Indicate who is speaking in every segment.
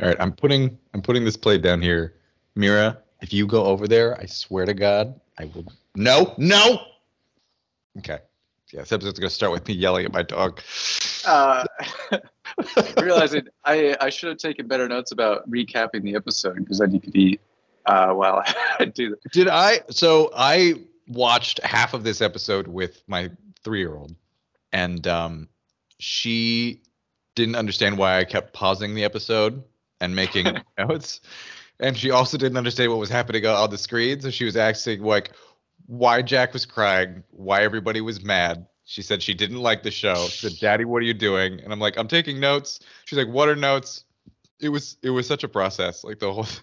Speaker 1: All right, I'm putting I'm putting this plate down here. Mira, if you go over there, I swear to God, I will. No, no. Okay. Yeah, this episode's gonna start with me yelling at my dog.
Speaker 2: Uh, realizing I I should have taken better notes about recapping the episode because then need could eat uh, while I do that.
Speaker 1: Did I? So I watched half of this episode with my three-year-old, and um, she didn't understand why I kept pausing the episode and making notes, and she also didn't understand what was happening on the screen. So she was asking like, why Jack was crying, why everybody was mad. She said she didn't like the show. She said, "Daddy, what are you doing?" And I'm like, "I'm taking notes." She's like, "What are notes?" It was it was such a process. Like the whole.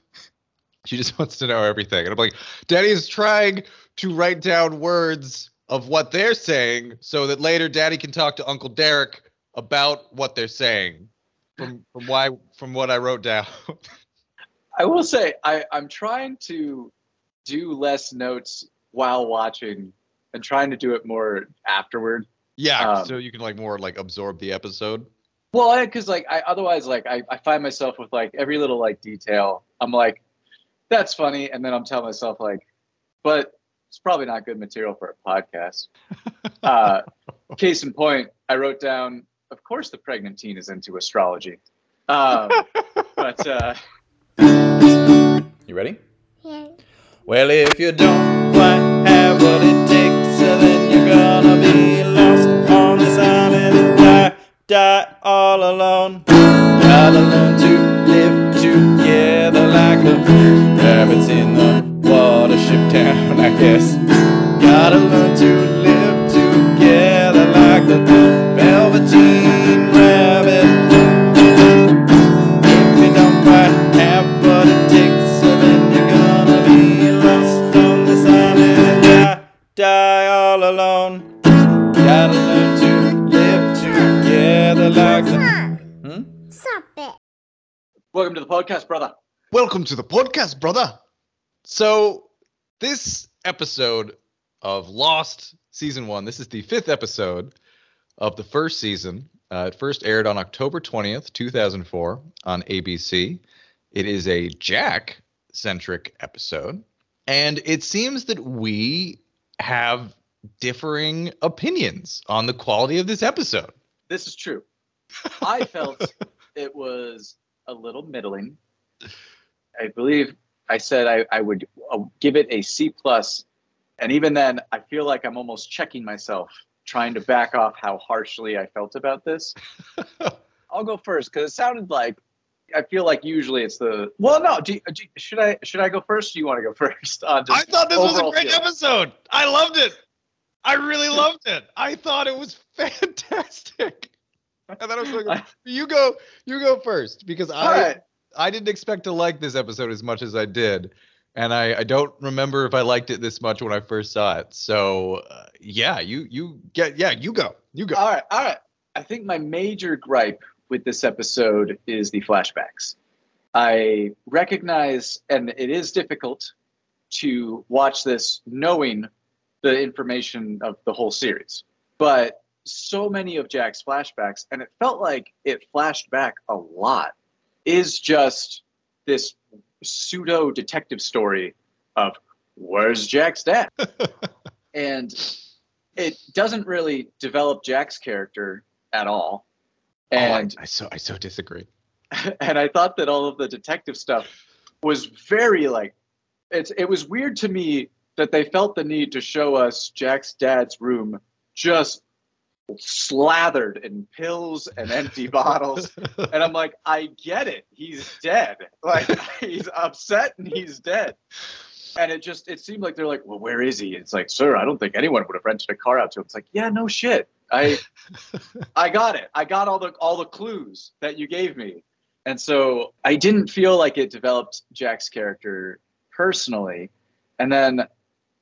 Speaker 1: She just wants to know everything. And I'm like, Daddy is trying to write down words of what they're saying so that later Daddy can talk to Uncle Derek about what they're saying. From from why from what I wrote down.
Speaker 2: I will say I I'm trying to do less notes while watching and trying to do it more afterward.
Speaker 1: yeah,
Speaker 2: Um,
Speaker 1: so you can like more like absorb the episode.
Speaker 2: Well, because like I otherwise like I, I find myself with like every little like detail. I'm like, that's funny, and then I'm telling myself like, but it's probably not good material for a podcast. uh, case in point, I wrote down. Of course, the pregnant teen is into astrology. Um, but uh,
Speaker 3: You ready?
Speaker 4: Yeah.
Speaker 3: Well, if you don't quite have what it takes, then you're gonna be lost on this island and die, die all alone. Gotta learn to live together like the rabbits in the Watership Down, I guess. Gotta learn to alone. Gotta learn to live together like the. Hmm?
Speaker 4: Stop it.
Speaker 2: welcome to the podcast, brother.
Speaker 1: Welcome to the podcast, brother. So, this episode of Lost season one, this is the fifth episode of the first season. Uh, it first aired on October 20th, 2004, on ABC. It is a Jack centric episode. And it seems that we have differing opinions on the quality of this episode.
Speaker 2: This is true. I felt it was a little middling. I believe I said I, I would uh, give it a C plus, and even then, I feel like I'm almost checking myself, trying to back off how harshly I felt about this. I'll go first because it sounded like I feel like usually it's the well. No, do, do, should I should I go first? Or do you want to go first? Uh,
Speaker 1: I thought this was a great
Speaker 2: feeling.
Speaker 1: episode. I loved it. I really loved it. I thought it was fantastic. I thought it was good. You go. You go first because I
Speaker 2: right.
Speaker 1: I didn't expect to like this episode as much as I did, and I I don't remember if I liked it this much when I first saw it. So uh, yeah, you you get yeah you go you go.
Speaker 2: All right, all right. I think my major gripe with this episode is the flashbacks. I recognize, and it is difficult to watch this knowing the information of the whole series, but so many of Jack's flashbacks, and it felt like it flashed back a lot, is just this pseudo detective story of where's Jack's dad? and it doesn't really develop Jack's character at all.
Speaker 1: Oh, I-
Speaker 2: And
Speaker 1: I, so I so disagree.
Speaker 2: and I thought that all of the detective stuff was very like it's it was weird to me that they felt the need to show us Jack's dad's room just slathered in pills and empty bottles. And I'm like I get it. He's dead. Like he's upset and he's dead. And it just it seemed like they're like well where is he? It's like sir I don't think anyone would have rented a car out to him. It's like yeah no shit. I I got it. I got all the all the clues that you gave me. And so I didn't feel like it developed Jack's character personally. And then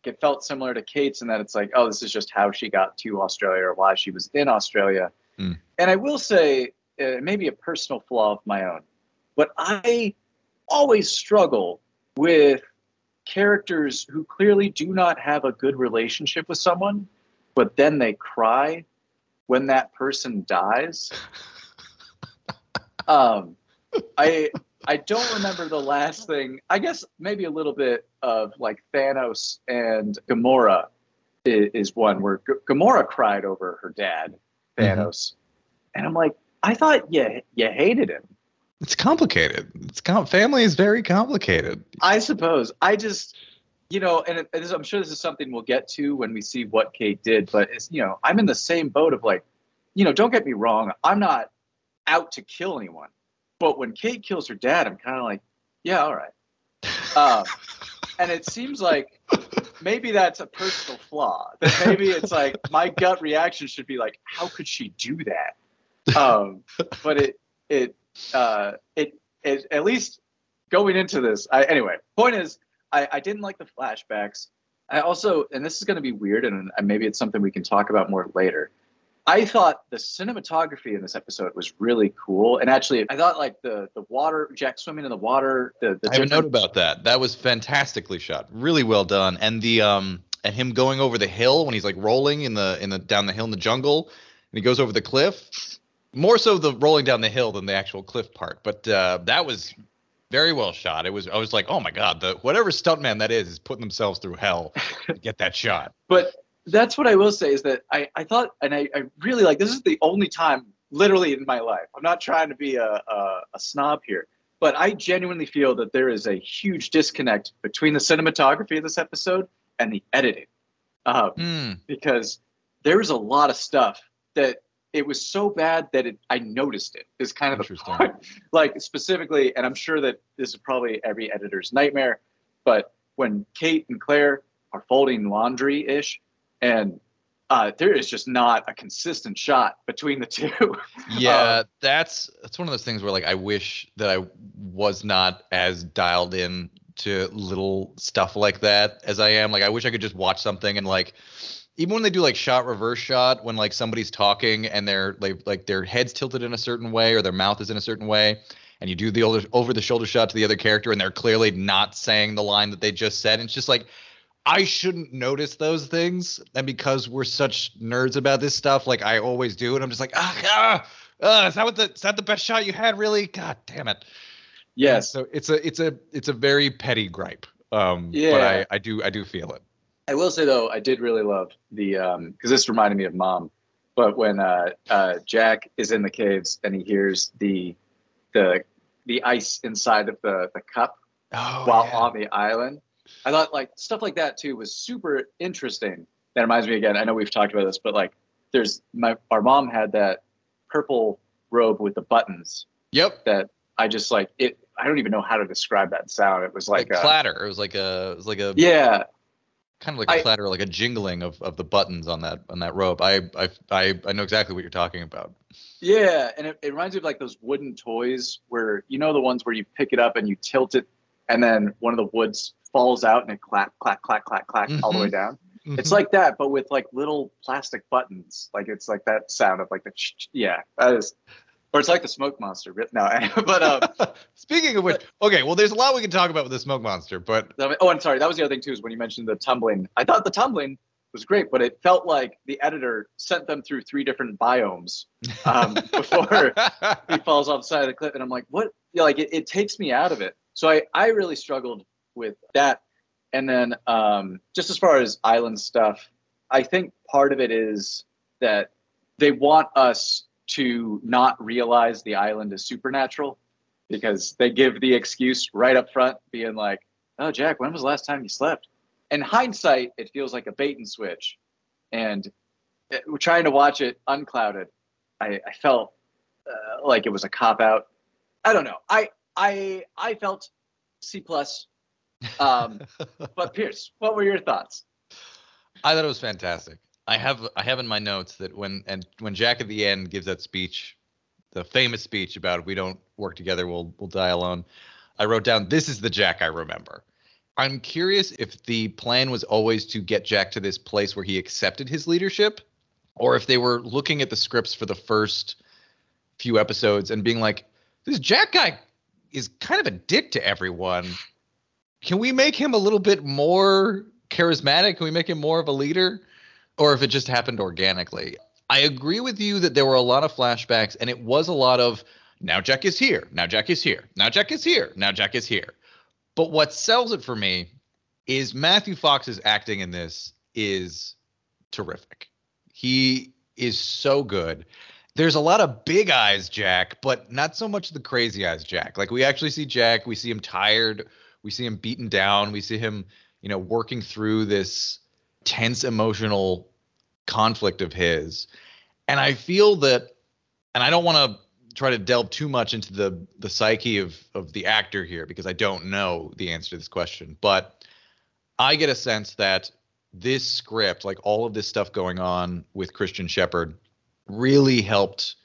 Speaker 2: it felt similar to Kate's in that it's like, oh, this is just how she got to Australia or why she was in Australia.
Speaker 1: Hmm.
Speaker 2: And I will say, uh, maybe a personal flaw of my own, but I always struggle with characters who clearly do not have a good relationship with someone, but then they cry when that person dies. Um, I I don't remember the last thing. I guess maybe a little bit of like Thanos and Gamora is, is one where G- Gamora cried over her dad, mm-hmm. Thanos, and I'm like, I thought you you hated him.
Speaker 1: It's complicated. It's com- family is very complicated.
Speaker 2: I suppose. I just, you know, and it, it is, I'm sure this is something we'll get to when we see what Kate did. But it's, you know, I'm in the same boat of like, you know, don't get me wrong. I'm not out to kill anyone, but when Kate kills her dad, I'm kind of like, yeah, all right. Um, and it seems like maybe that's a personal flaw. That maybe it's like my gut reaction should be like, how could she do that? Um, but it it uh, it it at least going into this. I, anyway, point is, I, I didn't like the flashbacks. I also, and this is going to be weird, and and maybe it's something we can talk about more later. I thought the cinematography in this episode was really cool, and actually, I thought like the the water, Jack swimming in the water, the the
Speaker 1: I have a note about that. That was fantastically shot. Really well done. And the um and him going over the hill when he's like rolling in the in the down the hill in the jungle and he goes over the cliff. More so the rolling down the hill than the actual cliff part. But uh that was very well shot. It was I was like, "Oh my god, the whatever stuntman that is is putting themselves through hell to get that shot."
Speaker 2: But that's what I will say is that I, I thought, and I, I really like this is the only time, literally in my life. I'm not trying to be a, a, a snob here, but I genuinely feel that there is a huge disconnect between the cinematography of this episode and the editing, uh,
Speaker 1: Hmm.
Speaker 2: because there was a lot of stuff that it was so bad that it, I noticed it. Is kind of the point. Like specifically, and I'm sure that this is probably every editor's nightmare, but when Kate and Claire are folding laundry ish, and uh, there is just not a consistent shot between the two.
Speaker 1: Yeah, that's that's one of those things where like I wish that I was not as dialed in to little stuff like that as I am. Like I wish I could just watch something and like even when they do like shot reverse shot when like somebody's talking and they're like like their heads tilted in a certain way or their mouth is in a certain way and you do the over the shoulder shot to the other character and they're clearly not saying the line that they just said and it's just like I shouldn't notice those things and because we're such nerds about this stuff like I always do and I'm just like ah, ah uh, is that what the is that the best shot you had really god damn it
Speaker 2: yes,
Speaker 1: so it's a it's a it's a very petty gripe um
Speaker 2: yeah.
Speaker 1: but I I do I do feel it
Speaker 2: I will say though, I did really love the um because this reminded me of Mom. But when uh, uh, Jack is in the caves and he hears the the the ice inside of the the cup
Speaker 1: oh
Speaker 2: while
Speaker 1: yeah.
Speaker 2: on the island, I thought like stuff like that too was super interesting. That reminds me again. I know we've talked about this, but like there's my our mom had that purple robe with the buttons
Speaker 1: yep
Speaker 2: that I just like it. I don't even know how to describe that sound. It was
Speaker 1: like,
Speaker 2: like, a,
Speaker 1: clatter it was like a it was like a
Speaker 2: yeah,
Speaker 1: kind of like a
Speaker 2: I-
Speaker 1: clatter like a jingling of, of the buttons on that on that robe. I, I I I know exactly what you're talking about
Speaker 2: Yeah, and it, it reminds me of like those wooden toys where you know the ones where you pick it up and you tilt it, and then one of the woods falls out and it clack, clack, clack, clack, clack all the way down. It's like that, but with like little plastic buttons. Like it's like that sound of like the ch- ch- yeah, that is, or it's like the smoke monster. but- No, but um,
Speaker 1: Speaking of which, okay, well, there's a lot we can talk about with the smoke monster, but
Speaker 2: oh, and sorry, that was the other thing too is when you mentioned the tumbling. I thought the tumbling was great, but it felt like the editor sent them through three different biomes um, before he falls off the side of the cliff and i'm like what yeah, like it, it takes me out of it so i i really struggled with that and then um just as far as island stuff i think part of it is that they want us to not realize the island is supernatural because they give the excuse right up front being like oh jack when was the last time you slept in hindsight it feels like a bait and switch and uh, trying to watch it unclouded i, I felt uh, like it was a cop out. I don't know. I I I felt C plus. Um, but Pierce, what were your thoughts?
Speaker 1: I thought it was fantastic. I have I have in my notes that when and when Jack at the end gives that speech, the famous speech about if we don't work together, we'll we'll die alone. I wrote down this is the Jack I remember. I'm curious if the plan was always to get Jack to this place where he accepted his leadership, or if they were looking at the scripts for the first few episodes and being like, this Jack guy is kind of a dick to everyone. Can we make him a little bit more charismatic? Can we make him more of a leader? Or if it just happened organically? I agree with you that there were a lot of flashbacks and it was a lot of now Jack is here. Now Jack is here. Now Jack is here. Now Jack is here. But what sells it for me is Matthew Fox's acting in this is terrific. He is so good. There's a lot of big eyes Jack, but not so much the crazy eyes Jack. Like we actually see Jack, we see him tired, we see him beaten down, we see him, you know, working through this tense emotional conflict of his. And I feel that and I don't want to try to delve too much into the the psyche of of the actor here because I don't know the answer to this question, but I get a sense that this script, like all of this stuff going on with Christian Shepherd, really helped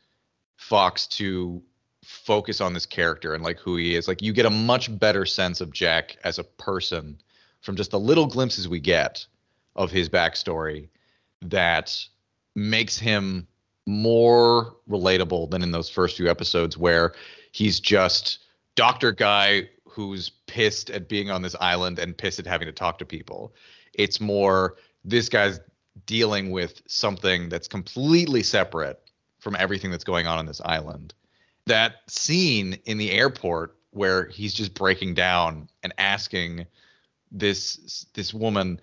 Speaker 1: Fox to focus on this character and like who he is. Like you get a much better sense of Jack as a person from just the little glimpses we get of his backstory that makes him more relatable than in those first few episodes where he's just doctor guy who's pissed at being on this island and pissed at having to talk to people. It's more this guy's dealing with something that's completely separate from everything that's going on on this island. That scene in the airport where he's just breaking down and asking this this woman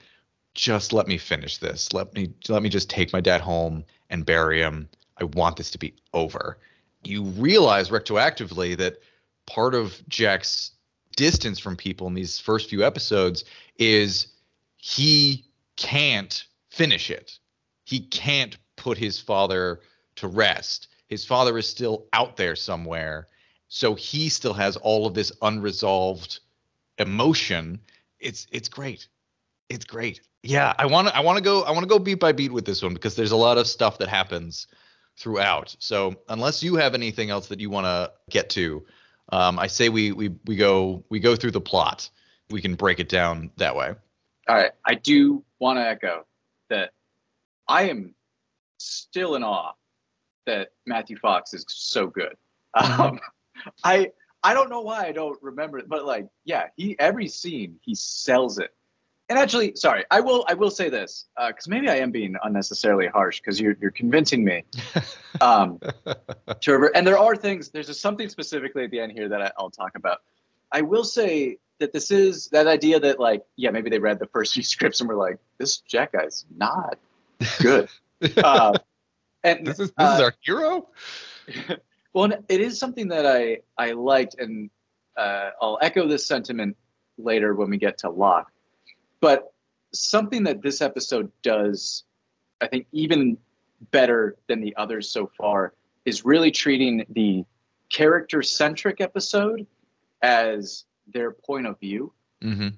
Speaker 1: just let me finish this. Let me let me just take my dad home and bury him. I want this to be over. You realize retroactively that part of Jack's distance from people in these first few episodes is he can't finish it. He can't put his father to rest. His father is still out there somewhere. So he still has all of this unresolved emotion. It's it's great. It's great. Yeah, I want to I want to go I want to go beat by beat with this one because there's a lot of stuff that happens throughout. So unless you have anything else that you want to get to, um, I say we we we go we go through the plot. We can break it down that way.
Speaker 2: All right. I do want to echo that I am still in awe that Matthew Fox is so good. Um, I I don't know why I don't remember it, but like, yeah, he every scene he sells it. And actually, sorry, I will I will say this because maybe I am being unnecessarily harsh because you're you're convincing me. Um, Trevor, and there are things. There's just something specifically at the end here that I, I'll talk about. I will say that this is that idea that like yeah maybe they read the first few scripts and were like this Jack guy's not good. uh, and
Speaker 1: this is this
Speaker 2: uh,
Speaker 1: is our hero.
Speaker 2: well, it is something that I I liked, and uh, I'll echo this sentiment later when we get to Locke. But something that this episode does, I think, even better than the others so far, is really treating the character centric episode as their point of view.
Speaker 1: Mm-hmm.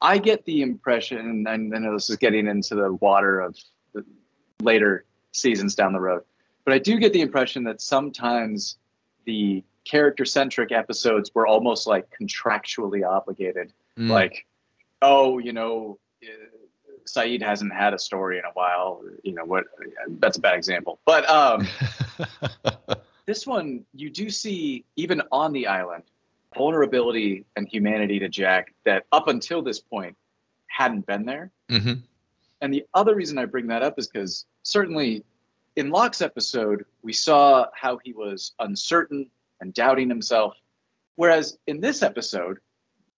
Speaker 2: I get the impression, and I know this is getting into the water of the later seasons down the road, but I do get the impression that sometimes the character centric episodes were almost like contractually obligated.
Speaker 1: Mm.
Speaker 2: Like, oh, you know, uh, Sayid hasn't had a story in a while. You know what? That's a bad example. But um, this one, you do see even on the island vulnerability and humanity to Jack that up until this point hadn't been there.
Speaker 1: hmm
Speaker 2: And the other reason I bring that up is because certainly in Locke's episode, we saw how he was uncertain and doubting himself. Whereas in this episode,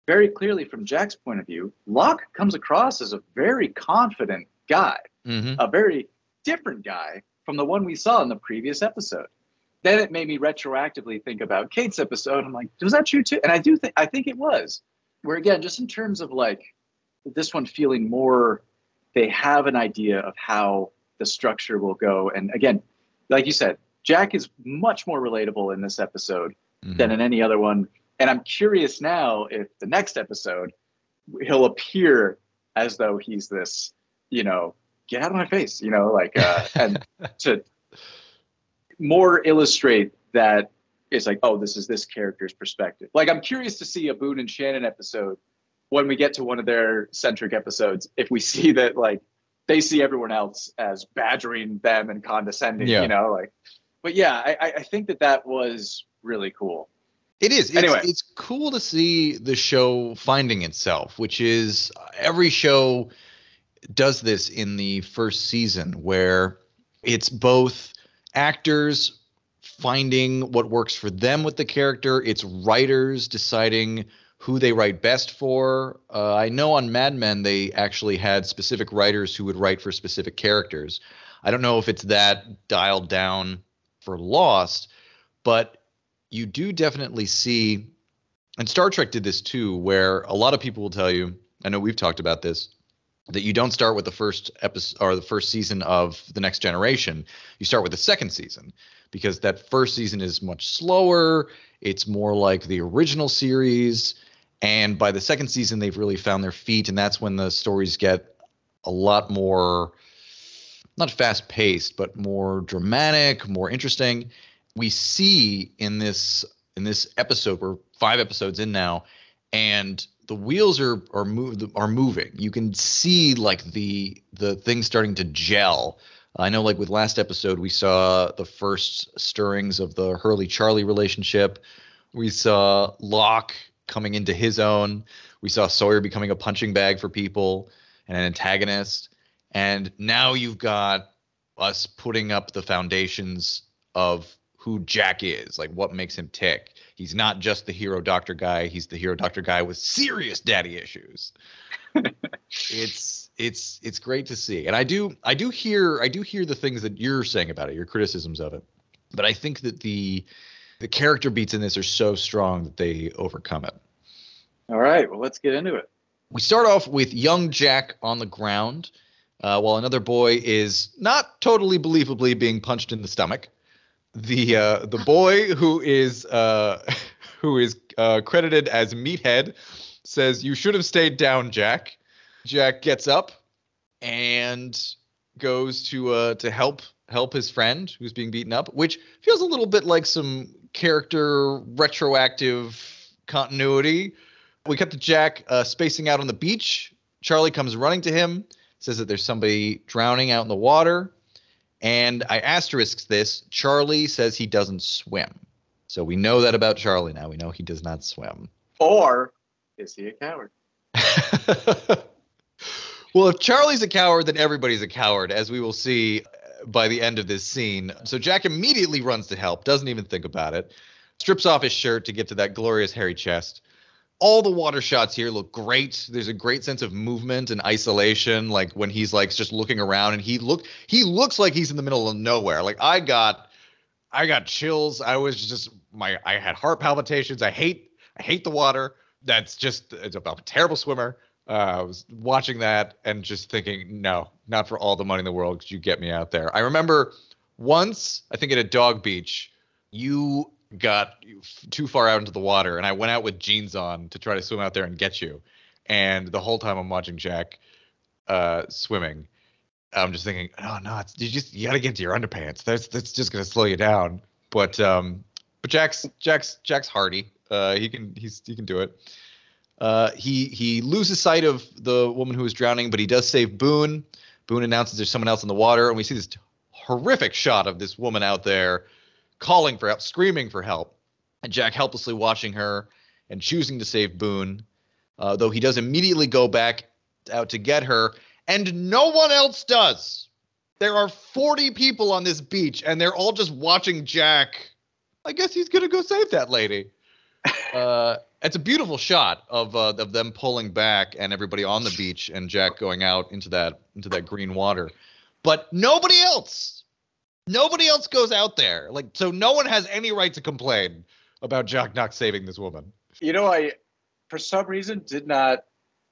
Speaker 2: very clearly from Jack's point of view, Locke comes across as a very confident guy,
Speaker 1: hmm
Speaker 2: a very different guy from the one we saw in the previous episode. Then it made me retroactively think about Kate's episode. I'm like, was that true too? And I do think I think it was. Where again, just in terms of like this one feeling more, they have an idea of how the structure will go. And again, like you said, Jack is much more relatable in this episode
Speaker 1: Mm-hmm.
Speaker 2: than in any other one. And I'm curious now if the next episode he'll appear as though he's this, you know, get out of my face, you know, like, uh, and to more illustrate that it's like, oh, this is this character's perspective. Like, I'm curious to see a Boone and Shannon episode when we get to one of their centric episodes, if we see that, like, they see everyone else as badgering them and condescending,
Speaker 1: Yeah.
Speaker 2: you know, like, but yeah, I, I- think that that was really cool.
Speaker 1: It is. It's,
Speaker 2: Anyway.
Speaker 1: it's cool to see the show finding itself, which is every show does this in the first season where it's both actors finding what works for them with the character. It's writers deciding who they write best for. Uh, I know on Mad Men they actually had specific writers who would write for specific characters. I don't know if it's that dialed down for Lost, but you do definitely see, and Star Trek did this too, where a lot of people will tell you. I know we've talked about this that you don't start with the first episode or the first season of the next generation you start with the second season because that first season is much slower it's more like the original series and by the second season they've really found their feet and that's when the stories get a lot more not fast paced but more dramatic more interesting we see in this in this episode we're five episodes in now and the wheels are are move are moving. You can see like the the things starting to gel. I know, like with last episode, we saw the first stirrings of the Hurley Charlie relationship. We saw Locke coming into his own. We saw Sawyer becoming a punching bag for people and an antagonist. And now you've got us putting up the foundations of who Jack is, like what makes him tick. He's not just the hero doctor guy, he's the hero doctor guy with serious daddy issues. it's it's it's great to see. And I do I do hear I do hear the things that you're saying about it, your criticisms of it. But I think that the the character beats in this are so strong that they overcome it.
Speaker 2: All right, well let's get into it.
Speaker 1: We start off with young Jack on the ground, uh, while another boy is not totally believably being punched in the stomach the uh, the boy who is uh, who is uh, credited as Meathead says you should have stayed down, Jack. Jack gets up and goes to uh, to help help his friend who's being beaten up, which feels a little bit like some character retroactive continuity. We cut to Jack uh, spacing out on the beach. Charlie comes running to him, says that there's somebody drowning out in the water. And I asterisk this. Charlie says he doesn't swim. So we know that about Charlie now. We know he does not swim.
Speaker 2: Or is he a coward?
Speaker 1: well, if Charlie's a coward, then everybody's a coward, as we will see by the end of this scene. So Jack immediately runs to help, doesn't even think about it, strips off his shirt to get to that glorious hairy chest. All the water shots here look great. There's a great sense of movement and isolation, like when he's like just looking around and he look he looks like he's in the middle of nowhere. Like I got I got chills. I was just my I had heart palpitations. I hate I hate the water. That's just it's about a terrible swimmer. Uh, I was watching that and just thinking, no, not for all the money in the world could you get me out there. I remember once, I think at a dog beach, you got too far out into the water, and I went out with jeans on to try to swim out there and get you. And the whole time I'm watching Jack uh, swimming, I'm just thinking, oh no, it's, you just you got to get to your underpants. That's that's just gonna slow you down. But um, but Jack's Jack's Jack's hardy. Uh, he can he's he can do it. Uh, he he loses sight of the woman who is drowning, but he does save Boone. Boone announces there's someone else in the water, and we see this horrific shot of this woman out there calling for help, screaming for help, and Jack helplessly watching her and choosing to save Boone. Uh, though he does immediately go back out to get her, and no one else does. There are 40 people on this beach, and they're all just watching Jack. I guess he's gonna go save that lady. Uh, it's a beautiful shot of uh, of them pulling back and everybody on the beach and Jack going out into that into that green water. But nobody else, nobody else goes out there. Like so, no one has any right to complain about Jack not saving this woman.
Speaker 2: You know, I for some reason did not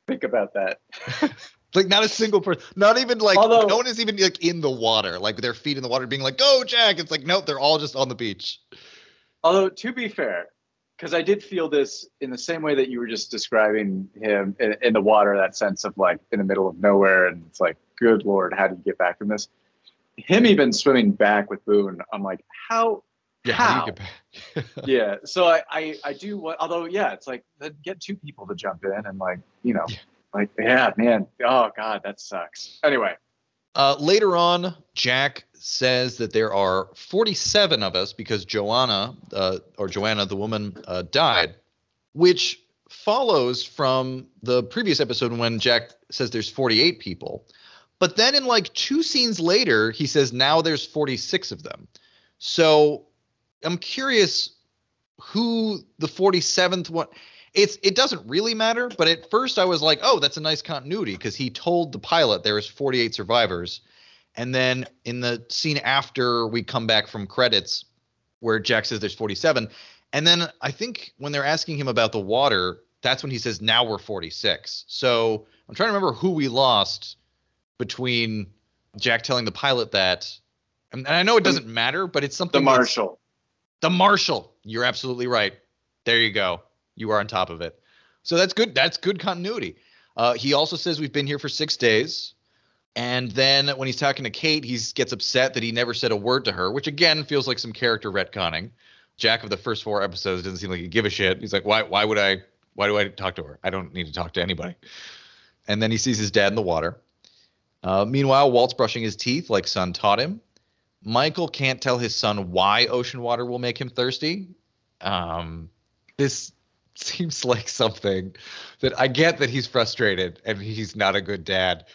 Speaker 2: think about that.
Speaker 1: like not a single person, not even like
Speaker 2: Although-
Speaker 1: no one is even like in the water, like their feet in the water, being like, "Go, Jack!" It's like nope, they're all just on the beach.
Speaker 2: Although to be fair, because I did feel this in the same way that you were just describing him in, in the water, that sense of like in the middle of nowhere, and it's like, good lord, how do you get back from this? Him even swimming back with Boone, I'm like, how?
Speaker 1: Yeah,
Speaker 2: How?
Speaker 1: do you get back?
Speaker 2: Yeah. So I, I, I do what. Although, yeah, it's like get two people to jump in and like, you know,
Speaker 1: Yeah.
Speaker 2: like, yeah, man, oh god, that sucks. Anyway,
Speaker 1: Uh, later on, Jack says that there are 47 of us because Joanna, uh, or Joanna, the woman, uh, died, which follows from the previous episode when Jack says there's 48 people. But then in like two scenes later, he says now there's 46 of them. So I'm curious who the 47th one. It's it doesn't really matter, but at first I was like, oh, that's a nice continuity because he told the pilot there was 48 survivors, and then in the scene after we come back from credits, where Jack says there's 47, and then I think when they're asking him about the water, that's when he says now we're 46. So I'm trying to remember who we lost between Jack telling the pilot that, and, and I know it doesn't matter, but it's something.
Speaker 2: The marshal.
Speaker 1: the marshal. You're absolutely right. There you go. You are on top of it. So that's good. That's good continuity. Uh, he also says we've been here for six days. And then when he's talking to Kate, he gets upset that he never said a word to her, which again feels like some character retconning. Jack of the first four episodes doesn't seem like he give a shit. He's like, why? Why would I? Why do I talk to her? I don't need to talk to anybody. And then he sees his dad in the water. Uh, meanwhile, Walt's brushing his teeth like Sun taught him. Michael can't tell his son why ocean water will make him thirsty. Um, this seems like something that I get that he's frustrated and he's not a good dad,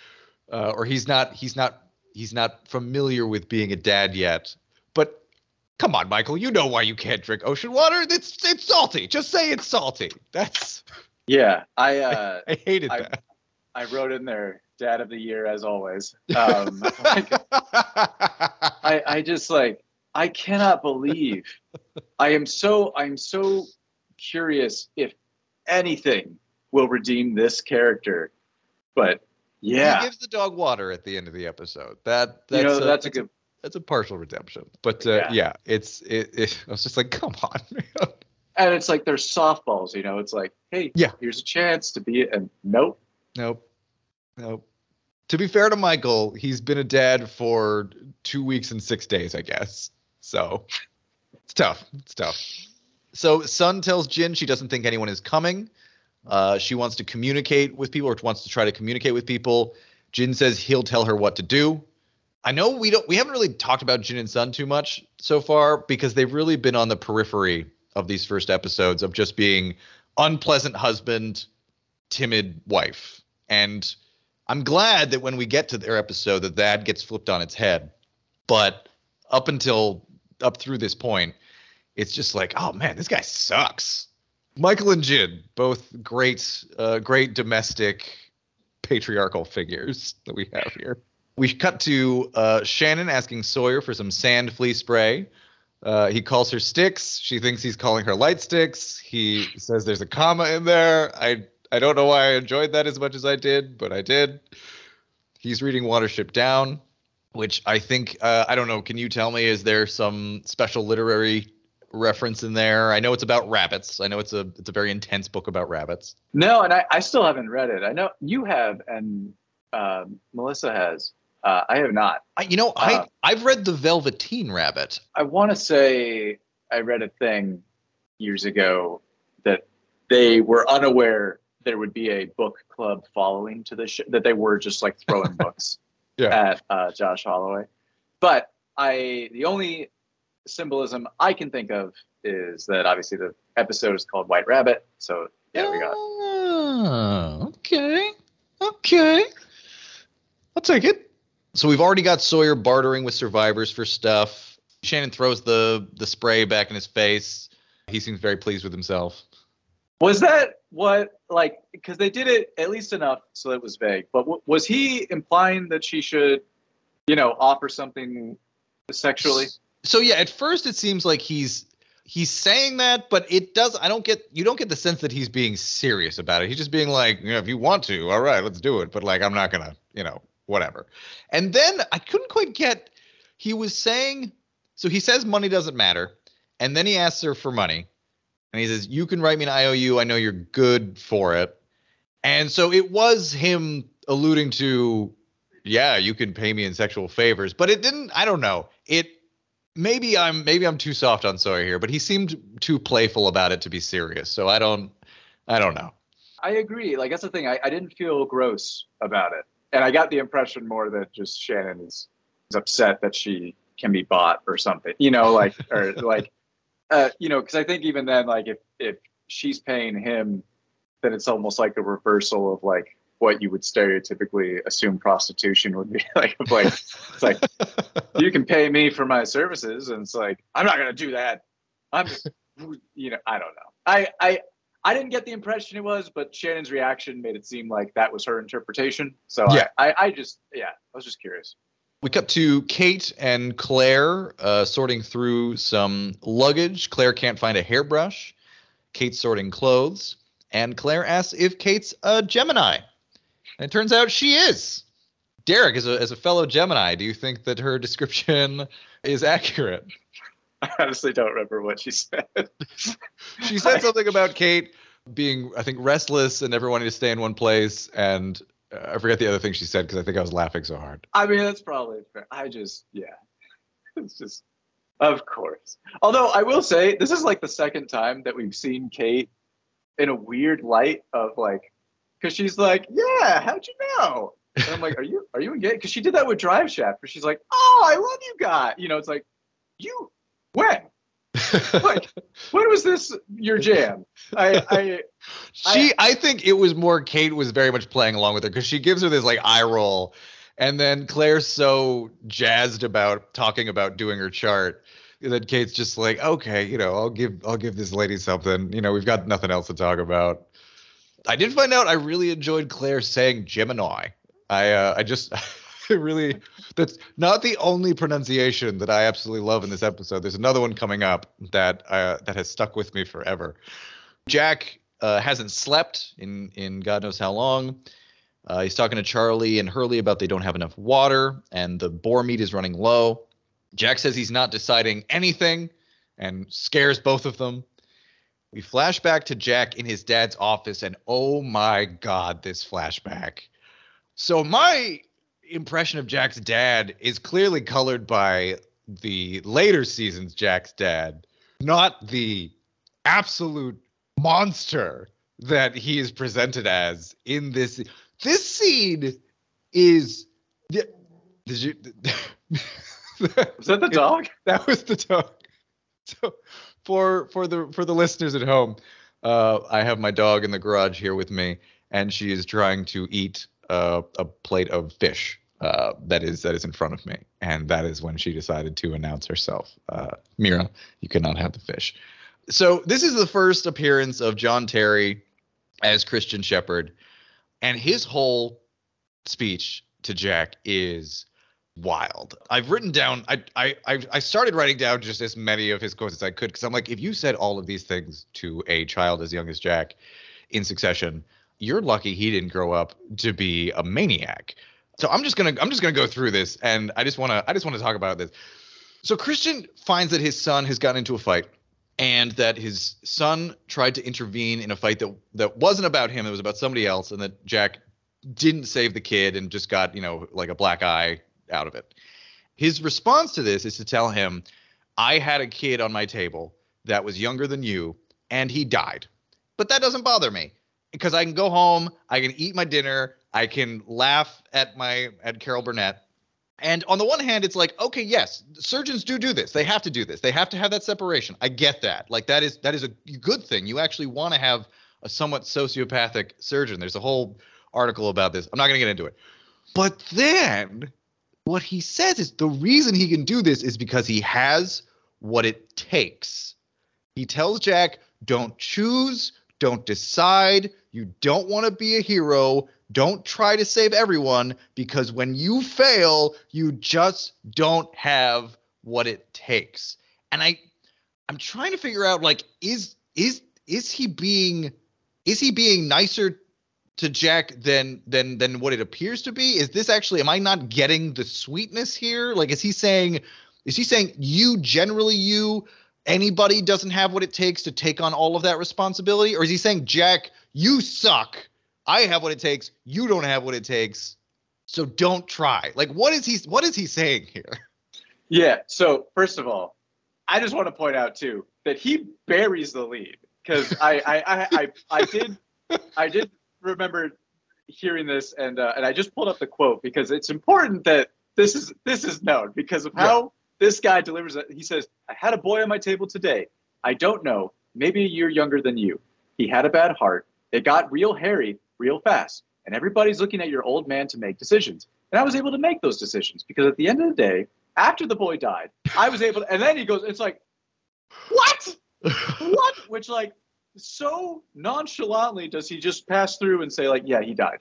Speaker 1: uh, or he's not he's not he's not familiar with being a dad yet. But come on, Michael, you know why you can't drink ocean water? It's it's salty. Just say it's salty. That's
Speaker 2: Yeah, I uh,
Speaker 1: I hated
Speaker 2: I-
Speaker 1: that.
Speaker 2: I wrote in there, Dad of the Year as always. Um, like, I I just like I cannot believe I am so I'm so curious if anything will redeem this character. But yeah, He
Speaker 1: gives the dog water at the end of the episode. That
Speaker 2: you
Speaker 1: that's
Speaker 2: know
Speaker 1: a,
Speaker 2: that's a good
Speaker 1: that's a partial redemption. But uh, yeah.
Speaker 2: Yeah.
Speaker 1: it's it, it. I was just like, come on, man.
Speaker 2: and it's like there's softballs, you know. It's like, hey,
Speaker 1: Yeah.
Speaker 2: here's a chance to be and nope.
Speaker 1: Nope, nope. To be fair to Michael, he's been a dad for two weeks and six days, I guess. So it's tough. It's tough. So Sun tells Jin she doesn't think anyone is coming. Uh, she wants to communicate with people, or wants to try to communicate with people. Jin says he'll tell her what to do. I know we don't. We haven't really talked about Jin and Sun too much so far because they've really been on the periphery of these first episodes of just being unpleasant husband, timid wife. And I'm glad that when we get to their episode that that gets flipped on its head. But up until up through this point, it's just like, oh man, this guy sucks. Michael and Jin, both great, uh, great domestic patriarchal figures that we have here. We cut to uh, Shannon asking Sawyer for some sand flea spray. Uh, he calls her sticks. She thinks he's calling her light sticks. He says there's a comma in there. I I don't know why I enjoyed that as much as I did, but I did. He's reading Watership Down, which I think uh, I don't know. Can you tell me? Is there some special literary reference in there? I know it's about rabbits. I know it's a it's a very intense book about rabbits.
Speaker 2: No, and I, I still haven't read it. I know you have, and um, Melissa has. Uh, I have not.
Speaker 1: I, you know,
Speaker 2: Uh,
Speaker 1: I I've read the Velveteen Rabbit.
Speaker 2: I want to say I read a thing years ago that they were unaware there would be a book club following to the show, that they were just like throwing books
Speaker 1: Yeah.
Speaker 2: at uh, Josh Holloway. But I, the only symbolism I can think of is that obviously the episode is called White Rabbit. So yeah, we got
Speaker 1: Oh, okay. Okay. I'll take it. So we've already got Sawyer bartering with survivors for stuff. Shannon throws the the spray back in his face. He seems very pleased with himself.
Speaker 2: Was that what like because they did it at least enough so it was vague. But w- was he implying that she should, you know, offer something sexually?
Speaker 1: So yeah, at first it seems like he's he's saying that, but it does I don't get you don't get the sense that he's being serious about it. He's just being like, you know, if you want to, all right, let's do it. But like I'm not gonna, you know, whatever. And then I couldn't quite get he was saying so he says money doesn't matter, and then he asks her for money. And he says, You can write me an IOU, I know you're good for it. And so it was him alluding to, yeah, you can pay me in sexual favors, but it didn't, I don't know. It maybe I'm maybe I'm too soft on Sawyer here, but he seemed too playful about it to be serious. So I don't I don't know.
Speaker 2: I agree. Like that's the thing. I, I didn't feel gross about it, and I got the impression more that just Shannon is, is upset that she can be bought or something. You know, like or like, uh, you know, because I think even then, like if if she's paying him, then it's almost like a reversal of like what you would stereotypically assume prostitution would be like. Like it's like you can pay me for my services, and it's like I'm not gonna do that I'm, you know, I don't know. I, I, I didn't get the impression it was, but Shannon's reaction made it seem like that was her interpretation. So
Speaker 1: Yeah.
Speaker 2: I, I, I just, yeah, I was just curious.
Speaker 1: We cut to Kate and Claire uh, sorting through some luggage. Claire can't find a hairbrush. Kate's sorting clothes. And Claire asks if Kate's a Gemini. And it turns out she is. Derek, as a, as a fellow Gemini, do you think that her description is accurate?
Speaker 2: I honestly don't remember what she said.
Speaker 1: She said something about Kate being, I think, restless and never wanting to stay in one place. And uh, I forget the other thing she said because I think I was laughing so hard.
Speaker 2: I mean, that's probably fair. I just, yeah, it's just, of course. Although I will say, this is like the second time that we've seen Kate in a weird light of like, because she's like, yeah, how'd you know? And I'm like, are you are you engaged? Because she did that with Drive Shaft, where she's like, oh, I love you, guy. You know, it's like, you when? Like, when was this your jam? I, I
Speaker 1: She, I, think it was more Kate was very much playing along with her because she gives her this like eye roll, and then Claire's so jazzed about talking about doing her chart that Kate's just like, okay, you know, I'll give I'll give this lady something. You know, we've got nothing else to talk about. I did find out I really enjoyed Claire saying Gemini. I uh, I just I really that's not the only pronunciation that I absolutely love in this episode. There's another one coming up that uh, that has stuck with me forever. Jack uh, hasn't slept in in God knows how long. Uh, he's talking to Charlie and Hurley about they don't have enough water and the boar meat is running low. Jack says he's not deciding anything and scares both of them. We flash back to Jack in his dad's office, and oh my god, this flashback. So my impression of Jack's dad is clearly colored by the later seasons Jack's dad, not the absolute monster that he is presented as in this this scene is did you
Speaker 2: was that the dog?
Speaker 1: that was the dog. So for for the for the listeners at home, uh, I have my dog in the garage here with me, and she is trying to eat uh, a plate of fish uh, that is that is in front of me, and that is when she decided to announce herself. Uh, Mira, you cannot have the fish. So this is the first appearance of John Terry as Christian Shepherd, and his whole speech to Jack is wild. I've written down. I I I started writing down just as many of his quotes as I could because I'm like, if you said all of these things to a child as young as Jack in succession, you're lucky he didn't grow up to be a maniac. So I'm just gonna I'm just gonna go through this, and I just wanna I just wanna talk about this. So Christian finds that his son has gotten into a fight, and that his son tried to intervene in a fight that that wasn't about him. It was about somebody else, and that Jack didn't save the kid and just got you know like a black eye out of it. His response to this is to tell him, I had a kid on my table that was younger than you, and he died. But that doesn't bother me because I can go home, I can eat my dinner, I can laugh at my at Carol Burnett. And on the one hand, it's like, okay, yes, surgeons do do this. They have to do this. They have to have that separation. I get that. Like that is that is a good thing. You actually want to have a somewhat sociopathic surgeon. There's a whole article about this. I'm not going to get into it. But then what he says is the reason he can do this is because he has what it takes. He tells Jack, don't choose, don't decide, you don't want to be a hero, don't try to save everyone because when you fail, you just don't have what it takes. And I I'm trying to figure out like is is is he being is he being nicer to Jack than than than what it appears to be? Is this actually am I not getting the sweetness here? Like is he saying is he saying you generally you anybody doesn't have what it takes to take on all of that responsibility or is he saying Jack you suck. I have what it takes, you don't have what it takes. So don't try. Like what is he what is he saying here?
Speaker 2: Yeah. So first of all, I just want to point out too that he buries the lead because I, I I I I did I did remember hearing this and uh, and I just pulled up the quote because it's important that this is this is known because of how this guy delivers it. He says, "I had a boy on my table today. I don't know, maybe a year younger than you. He had a bad heart. It got real hairy real fast, and everybody's looking at your old man to make decisions. And I was able to make those decisions because at the end of the day, after the boy died, I was able to. And then he goes, it's like, what? What? Which like so nonchalantly does he just pass through and say like, yeah, he died.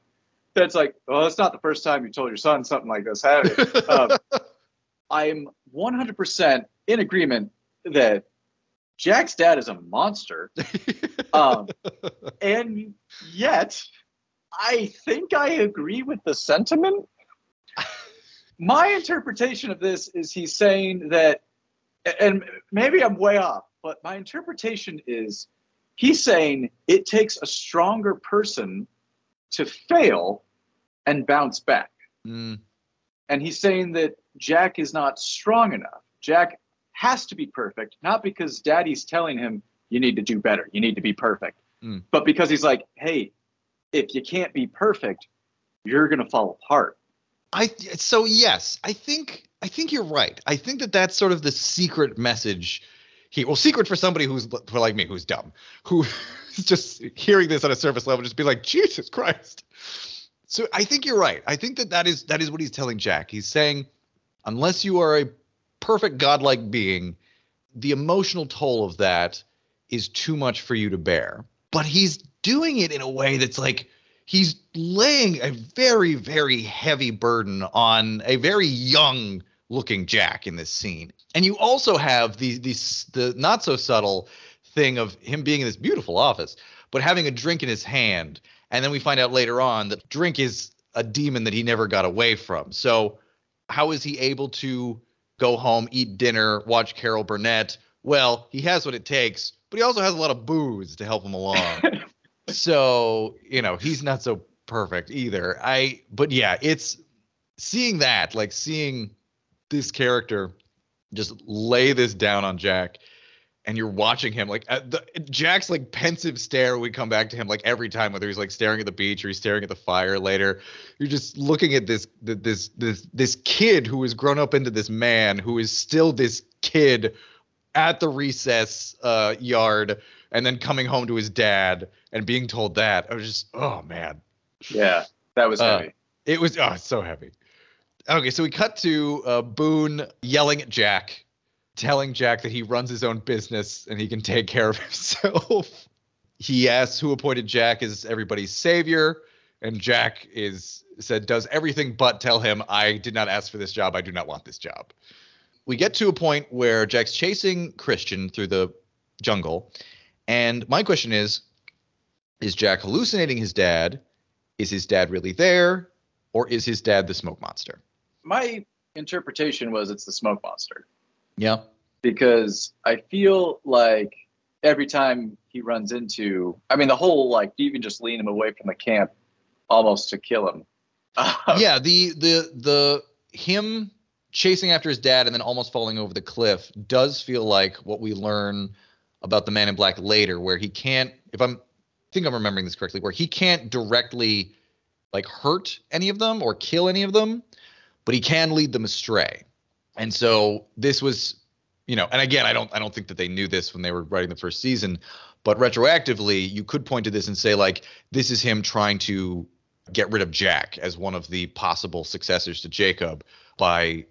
Speaker 2: That's like, well, that's not the first time you told your son something like this, have you? Um, I'm 100% in agreement that Jack's dad is a monster. Um, and yet, I think I agree with the sentiment. My interpretation of this is he's saying that, and maybe I'm way off, but my interpretation is he's saying it takes a stronger person to fail and bounce back.
Speaker 1: Mm,
Speaker 2: And he's saying that Jack is not strong enough. Jack has to be perfect, not because daddy's telling him, you need to do better, you need to be perfect,
Speaker 1: Mm.
Speaker 2: but because he's like, hey, if you can't be perfect, you're going to fall apart.
Speaker 1: I so yes, I think I think you're right. I think that that's sort of the secret message. He well, secret for somebody who's for like me, who's dumb, who is just hearing this on a surface level, just be like, Jesus Christ. So I think you're right. I think that that is that is what he's telling Jack. He's saying, unless you are a perfect godlike being, the emotional toll of that is too much for you to bear. But he's doing it in a way that's like he's laying a very very heavy burden on a very young looking Jack in this scene. And you also have the the the not so subtle thing of him being in this beautiful office, but having a drink in his hand, and then we find out later on that drink is a demon that he never got away from. So how is he able to go home, eat dinner, watch Carol Burnett? Well, he has what it takes, but he also has a lot of booze to help him along so you know he's not so perfect either i but yeah it's seeing that like seeing this character just lay this down on jack and you're watching him like uh, the, jack's like pensive stare we come back to him like every time whether he's like staring at the beach or he's staring at the fire later you're just looking at this this this this kid who has grown up into this man who is still this kid at the recess uh, yard and then coming home to his dad and being told that. I was just oh man.
Speaker 2: Yeah, that was
Speaker 1: Uh,
Speaker 2: heavy.
Speaker 1: it was oh so heavy okay so we cut to uh, boone yelling at jack telling jack that he runs his own business and he can take care of himself. He asks who appointed jack as everybody's savior and jack is said does everything but tell him i did not ask for this job. I do not want this job. We get to a point where jack's chasing christian through the jungle and my question is is jack hallucinating his dad? Is his dad really there? Or is his dad the smoke monster
Speaker 2: My interpretation was it's the smoke monster.
Speaker 1: yeah
Speaker 2: because I feel like every time he runs into, I mean, the whole like even just lean him away from the camp, almost to kill him.
Speaker 1: yeah the the the him chasing after his dad and then almost falling over the cliff does feel like what we learn about the man in black later where he can't if i'm I think i'm remembering this correctly where he can't directly like hurt any of them or kill any of them but he can lead them astray and so this was you know and again i don't i don't think that they knew this when they were writing the first season but retroactively you could point to this and say like this is him trying to get rid of Jack as one of the possible successors to Jacob by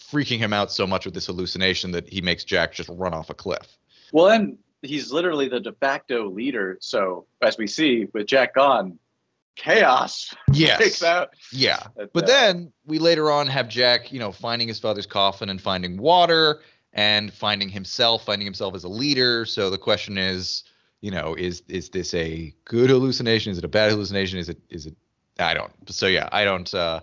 Speaker 1: freaking him out so much with this hallucination that he makes Jack just run off a cliff.
Speaker 2: well, and he's literally the de facto leader. So as we see with Jack gone, chaos
Speaker 1: Yes.
Speaker 2: breaks out.
Speaker 1: Yeah.
Speaker 2: But,
Speaker 1: But
Speaker 2: uh,
Speaker 1: then we later on have Jack, you know, finding his father's coffin and finding water and finding himself, finding himself as a leader. So the question is, you know, is is this a good hallucination? Is it a bad hallucination? Is it is it I don't. So yeah, I don't uh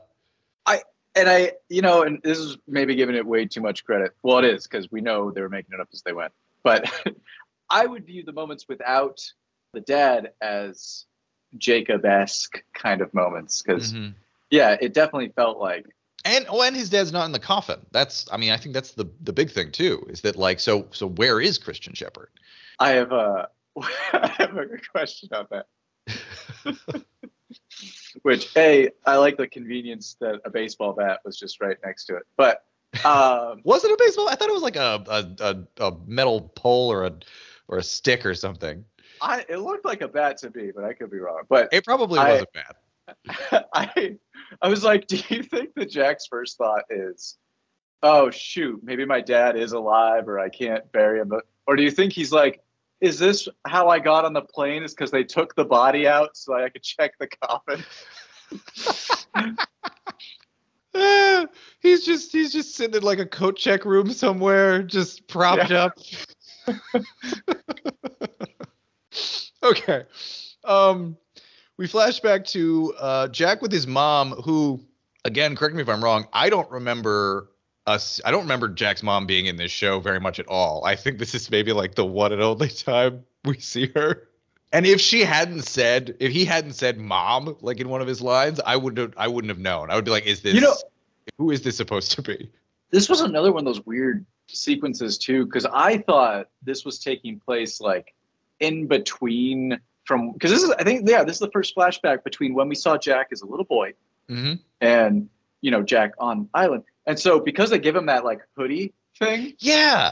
Speaker 1: I
Speaker 2: and I, you know, and this is maybe giving it way too much credit. Well, it is because we know they were making it up as they went. But I would view the moments without the dad as Jacob-esque kind of moments because
Speaker 1: mhm.
Speaker 2: yeah, it definitely felt like
Speaker 1: And oh, and his dad's not in the coffin. That's I mean, I think that's the the big thing too, is that like so so where is Christian Shepherd?
Speaker 2: I have a I have a good question on that. Which a I like the convenience that a baseball bat was just right next to it, but um,
Speaker 1: Was it a baseball? I thought it was like a a, a, a metal pole or a or a stick or something.
Speaker 2: I it looked like a bat to me, but I could be wrong. But
Speaker 1: It probably
Speaker 2: I-
Speaker 1: wasn't bad.
Speaker 2: I I was like, do you think that Jack's first thought is, oh shoot, maybe my dad is alive or I can't bury him, Or do you think he's like, is this how I got on the plane? Is because they took the body out so I could check the coffin?
Speaker 1: He's just he's just sitting in like a coat check room somewhere, just propped up. okay. Um we flash back to uh Jack with his mom, who again, correct me if I'm wrong, I don't remember us I don't remember Jack's mom being in this show very much at all. I think this is maybe like the one and only time we see her. And if she hadn't said, if he hadn't said "mom" like in one of his lines, I would have, I wouldn't have known. I would be like, "Is this?
Speaker 2: You know-
Speaker 1: who is this supposed to be?"
Speaker 2: this was another one of those weird sequences too because i thought this was taking place like in between from because this is i think yeah this is the first flashback between when we saw jack as a little boy
Speaker 1: Mm-hmm.
Speaker 2: and you know jack on island and so because they give him that like hoodie thing
Speaker 1: Yeah.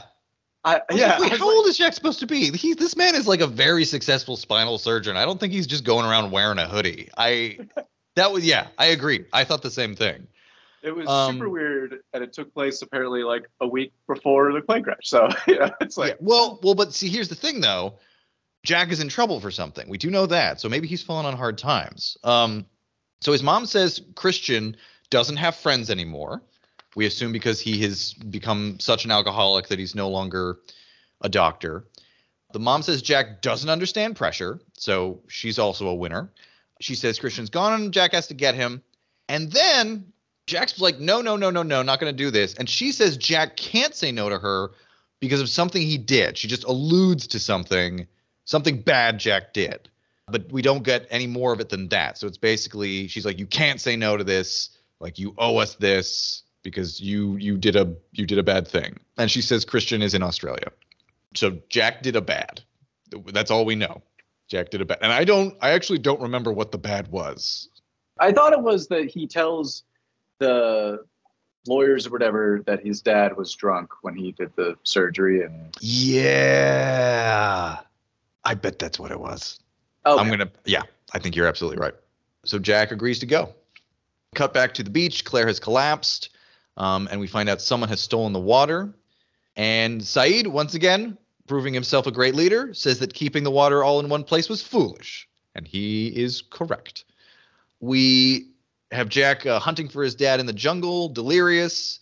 Speaker 2: i
Speaker 1: I
Speaker 2: yeah
Speaker 1: like, Wait, how
Speaker 2: like-
Speaker 1: old is Jack supposed to be? He, this man is like a very successful spinal surgeon. I don't think he's just going around wearing a hoodie. I, that was yeah. I agree. I thought the same thing.
Speaker 2: it was
Speaker 1: um,
Speaker 2: super weird and it took place apparently like a week before the plane crash so yeah it's like
Speaker 1: yeah. Well, well, but see, here's the thing though. Jack is in trouble for something. We do know that. So maybe he's fallen on hard times. Um, so his mom says Christian doesn't have friends anymore. We assume because he has become such an alcoholic that he's no longer a doctor. The mom says Jack doesn't understand pressure, so she's also a winner. She says Christian's gone and Jack has to get him. And then Jack's like, no, no, no, no, no, not going to do this. And she says Jack can't say no to her because of something he did. She just alludes to something, something bad Jack did. But we don't get any more of it than that. So it's basically she's like, you can't say no to this. Like you owe us this because you you did a you did a bad thing. And she says Christian is in Australia. So Jack did a bad. That's all we know. Jack did a bad. And I don't I actually don't remember what the bad was.
Speaker 2: i thought it was that he tells the lawyers or whatever that his dad was drunk when he did the surgery and
Speaker 1: Yeah. I bet that's what it was.
Speaker 2: oh
Speaker 1: I'm gonna yeah, I think you're absolutely right. So Jack agrees to go. Cut back to the beach. Claire has collapsed, um, and we find out someone has stolen the water. And Sayid, once again, proving himself a great leader, says that keeping the water all in one place was foolish, and he is correct. We have Jack uh, hunting for his dad in the jungle, delirious.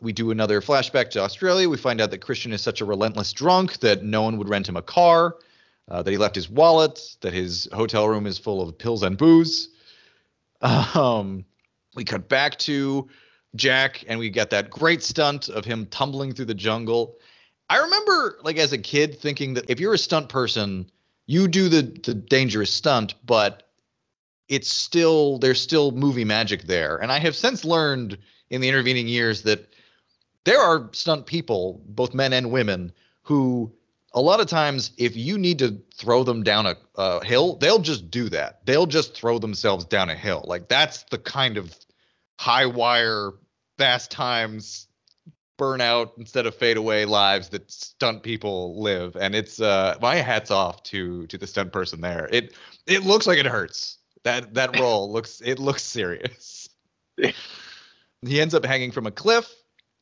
Speaker 1: We do another flashback to Australia. We find out that Christian is such a relentless drunk that no one would rent him a car uh, that he left his wallet, that his hotel room is full of pills and booze. Um, we cut back to Jack, and we get that great stunt of him tumbling through the jungle. I remember, like as a kid, thinking that if you're a stunt person, you do the the dangerous stunt, but it's still there's still movie magic there. And I have since learned in the intervening years that there are stunt people, both men and women, who a lot of times if you need to throw them down a, a hill they'll just do that. They'll just throw themselves down a hill. Like that's the kind of high wire fast times burnout instead of fade away lives that stunt people live. And it's uh my hats off to to the stunt person there. It it looks like it hurts. That that role looks it looks serious. He ends up hanging from a cliff.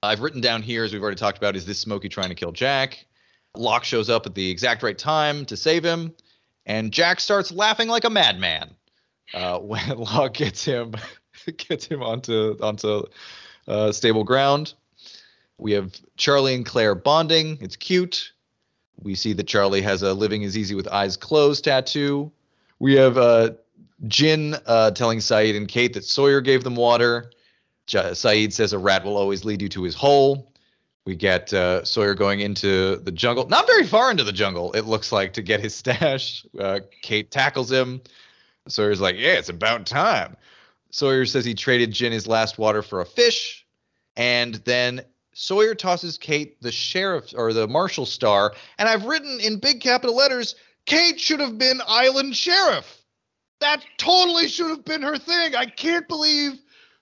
Speaker 1: I've written down here as we've already talked about is this smokey trying to kill jack Locke shows up at the exact right time to save him, and Jack starts laughing like a madman uh, when Locke gets him gets him onto onto uh, stable ground. We have Charlie and Claire bonding. It's cute. We see that Charlie has a "Living is easy with eyes closed" tattoo. We have uh, Jin uh, telling Sayid and Kate that Sawyer gave them water. Sayid says a rat will always lead you to his hole. We get uh, Sawyer going into the jungle, not very far into the jungle, it looks like, to get his stash. Uh, Kate tackles him. Sawyer's like, Yeah, it's about time. Sawyer says he traded Jin his last water for a fish. And then Sawyer tosses Kate the sheriff or the marshal star. And I've written in big capital letters, Kate should have been island sheriff. That totally should have been her thing. I can't believe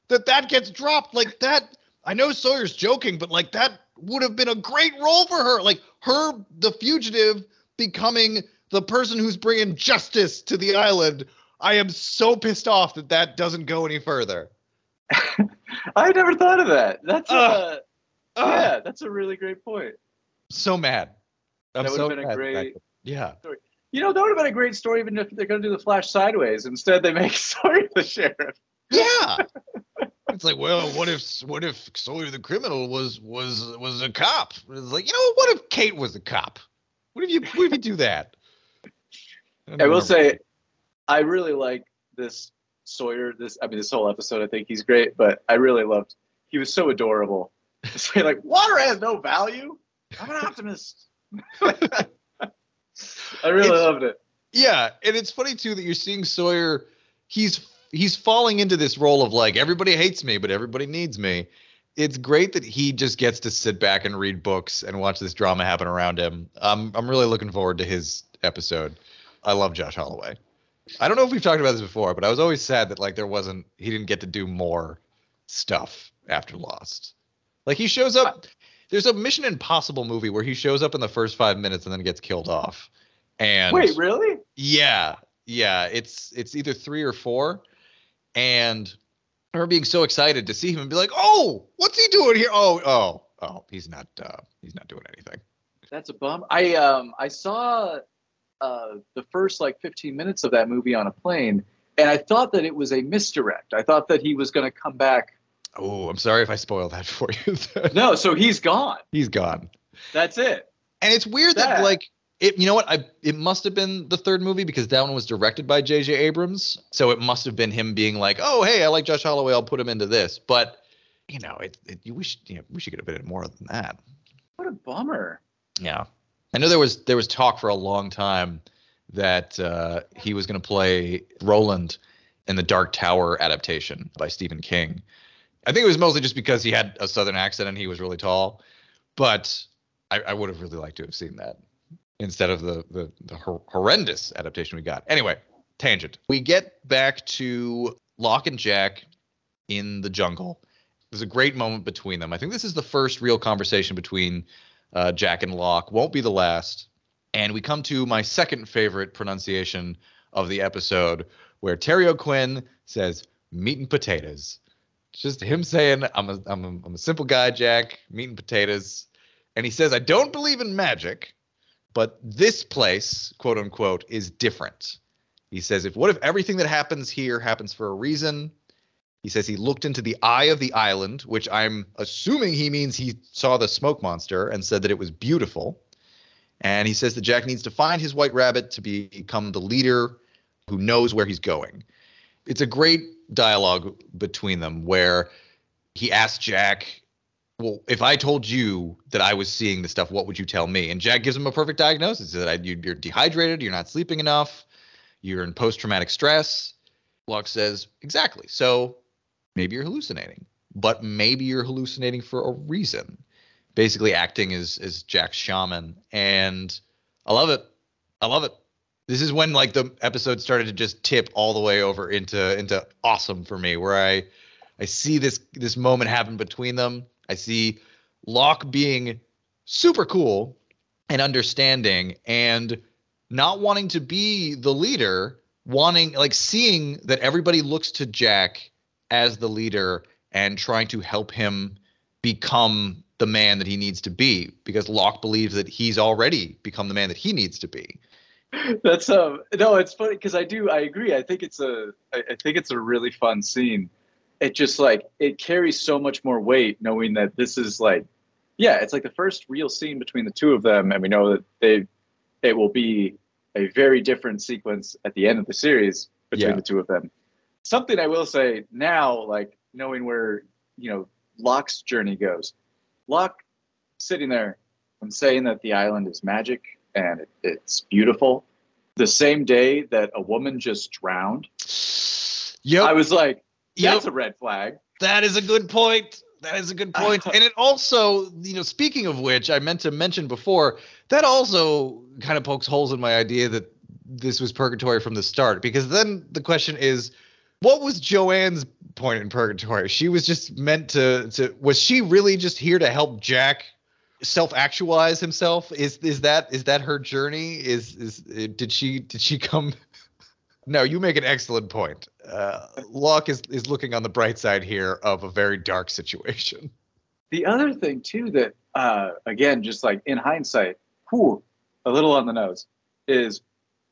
Speaker 1: that that gets dropped like that. I know Sawyer's joking, but like that would have been a great role for her. Like her, the fugitive, becoming the person who's bringing justice to the island. I am so pissed off that that doesn't go any further.
Speaker 2: I never thought of that. That's uh,
Speaker 1: Ugh. Ugh,
Speaker 2: yeah, that's a really great point.
Speaker 1: so mad. I'm
Speaker 2: That would've been a great-
Speaker 1: yeah.
Speaker 2: You know, that would have been a great story, even if they're going to do the Flash sideways. Instead, they make Sawyer the sheriff.
Speaker 1: Yeah. It's like, well, what if what if Sawyer the criminal was was was a cop? It's like, you know, what if Kate was a cop? What if you what if you do that? don't
Speaker 2: I will
Speaker 1: remember.
Speaker 2: say, I really like this Sawyer. This, I mean, this whole episode. I think he's great, but I really loved. He was so adorable. Like, water has no value. I'm an optimist. I really
Speaker 1: It's-
Speaker 2: loved it.
Speaker 1: Yeah, and it's funny too that you're seeing Sawyer. He's he's falling into this role of like everybody hates me, but everybody needs me. It's great that he just gets to sit back and read books and watch this drama happen around him. I'm I'm really looking forward to his episode. I love Josh Holloway. I don't know if we've talked about this before, but I was always sad that like there wasn't he didn't get to do more stuff after Lost. Like he shows up. There's a Mission Impossible movie where he shows up in the first five minutes and then gets killed off. And
Speaker 2: Wait, really?
Speaker 1: yeah, yeah. It's it's either three or four, and her being so excited to see him and be like, "Oh, what's he doing here? Oh, oh, oh, he's not uh, he's not doing anything."
Speaker 2: That's a bum. I um I saw uh the first like 15 minutes of that movie on a plane, and I thought that it was a misdirect. I thought that he was going to come back.
Speaker 1: Oh, I'm sorry if I spoiled that for you.
Speaker 2: No, so he's gone.
Speaker 1: he's gone,
Speaker 2: That's it.
Speaker 1: and it's weird that,
Speaker 2: That-
Speaker 1: like it. You know what? I it must have been the third movie because that one was directed by J.J. Abrams, so it must have been him being like, "Oh, hey, I like Josh Holloway. I'll put him into this." But you know, it, it you wish you know, we should get a bit more than that.
Speaker 2: What a bummer.
Speaker 1: Yeah, I know there was there was talk for a long time that uh, he was going to play Roland in the Dark Tower adaptation by Stephen King. I think it was mostly just because he had a southern accent and he was really tall, but I, I would have really liked to have seen that instead of the the, the hor- horrendous adaptation we got. Anyway, tangent. We get back to Locke and Jack in the jungle. There's a great moment between them. I think this is the first real conversation between uh, Jack and Locke. Won't be the last. And we come to my second favorite pronunciation of the episode, where Terry O'Quinn says "meat and potatoes." Just him saying, "I'm a, I'm a, I'm a simple guy, Jack. Meat and potatoes." And he says, "I don't believe in magic, but this place, quote unquote, is different." He says, "If what if everything that happens here happens for a reason?" He says he looked into the eye of the island, which I'm assuming he means he saw the smoke monster and said that it was beautiful. And he says that Jack needs to find his white rabbit to become the leader who knows where he's going. It's a great dialogue between them where he asks Jack, Well, if I told you that I was seeing this stuff, what would you tell me? And Jack gives him a perfect diagnosis that you're dehydrated, you're not sleeping enough, you're in post traumatic stress. Locke says, Exactly. So maybe you're hallucinating, but maybe you're hallucinating for a reason. Basically, acting as as Jack's shaman, and I love it. I love it. This is when like the episode started to just tip all the way over into into awesome for me, where I I see this this moment happen between them. I see Locke being super cool and understanding, and not wanting to be the leader, wanting like seeing that everybody looks to Jack as the leader and trying to help him become the man that he needs to be because Locke believes that he's already become the man that he needs to be.
Speaker 2: That's um no, it's funny because I do I agree. I think it's a I, I think it's a really fun scene. It just like it carries so much more weight knowing that this is like yeah, it's like the first real scene between the two of them, and we know that they it will be a very different sequence at the end of the series between
Speaker 1: Yeah.
Speaker 2: the two of them. Something I will say now, like knowing where you know Locke's journey goes. Locke sitting there and saying that the island is magic and it, it's beautiful. The same day that a woman just drowned,
Speaker 1: yeah
Speaker 2: I was like,
Speaker 1: Yep.
Speaker 2: that's a red flag.
Speaker 1: That is a good point. That is a good point. and it also, you know, speaking of which, I meant to mention before, that also kind of pokes holes in my idea that this was purgatory from the start. Because then the question is, what was Joanne's point in purgatory? She was just meant to to was she really just here to help Jack self-actualize himself? Is is that is that her journey? Is is did she did she come no, you make an excellent point. Uh, Locke is, is looking on the bright side here of a very dark situation.
Speaker 2: The other thing too that uh, again, just like in hindsight, whew, a little on the nose is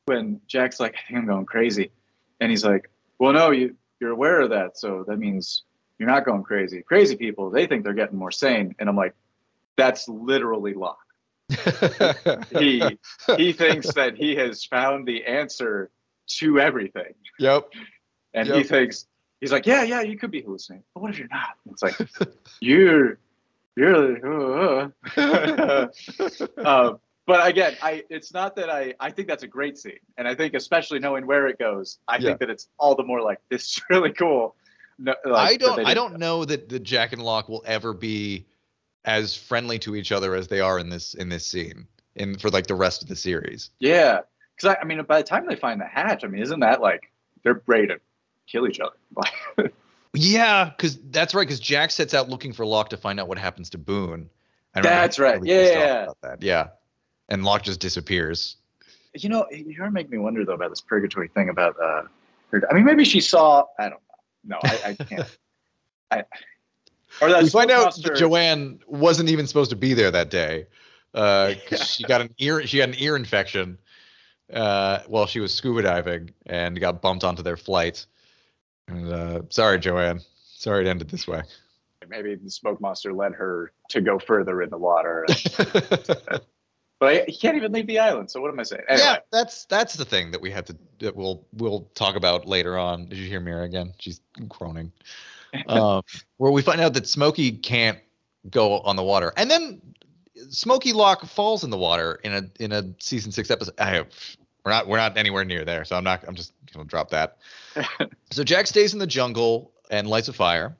Speaker 2: when Jack's like, I think I'm going crazy. And he's like, Well, no, you, you're aware of that. So that means you're not going crazy. Crazy people, they think they're getting more sane. And I'm like, That's literally Locke. He he thinks that he has found the answer to everything.
Speaker 1: yep.
Speaker 2: And he thinks he's like, Yeah, yeah, you could be hallucinating. But what if you're not? It's like you're you're uh, uh, but again, I it's not that I I think that's a great scene, and I think especially knowing where it goes, I
Speaker 1: Yeah.
Speaker 2: think that it's all the more like this is really cool. No, like,
Speaker 1: I don't. I don't know that the Jack and Locke will ever be as friendly to each other as they are in this in this scene in for like the rest of the series.
Speaker 2: Yeah, because I, I mean, by the time they find the hatch, I mean, isn't that like they're ready to kill each other?
Speaker 1: Yeah, because that's right. Because Jack sets out looking for Locke to find out what happens to Boone. I
Speaker 2: That's right.
Speaker 1: really
Speaker 2: Yeah.
Speaker 1: that. Yeah, and Locke just disappears.
Speaker 2: you know, you're making me wonder though about this purgatory thing about. uh her, I mean, maybe she saw. I don't know. No, I, I can't. I or that
Speaker 1: we find out that Joanne wasn't even supposed to be there that day. Uh, 'cause she got an ear. She had an ear infection uh, while she was scuba diving and got bumped onto their flight. And uh, sorry, Joanne. Sorry it ended this way.
Speaker 2: maybe the smoke monster led her to go further in the water. but I, he can't even leave the island. So what am I saying? Anyway,
Speaker 1: Yeah, that's that's the thing that we had to that we'll we'll talk about later on. Did you hear Mira again? She's groaning. um, where we find out that Smokey can't go on the water, and then Smokey Locke falls in the water in a in a season six episode. I, we're not we're not anywhere near there, so I'm not. I'm just gonna drop that. so Jack stays in the jungle and lights a fire.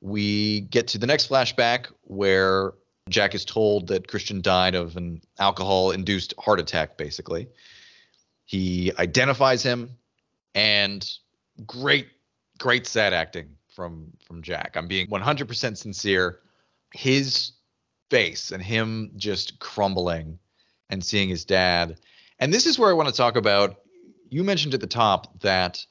Speaker 1: We get to the next flashback where Jack is told that Christian died of an alcohol induced heart attack, basically. He identifies him, and great, great sad acting from from Jack. I'm being 100% sincere. His face and him just crumbling and seeing his dad. And this is where I want to talk about. You mentioned at the top that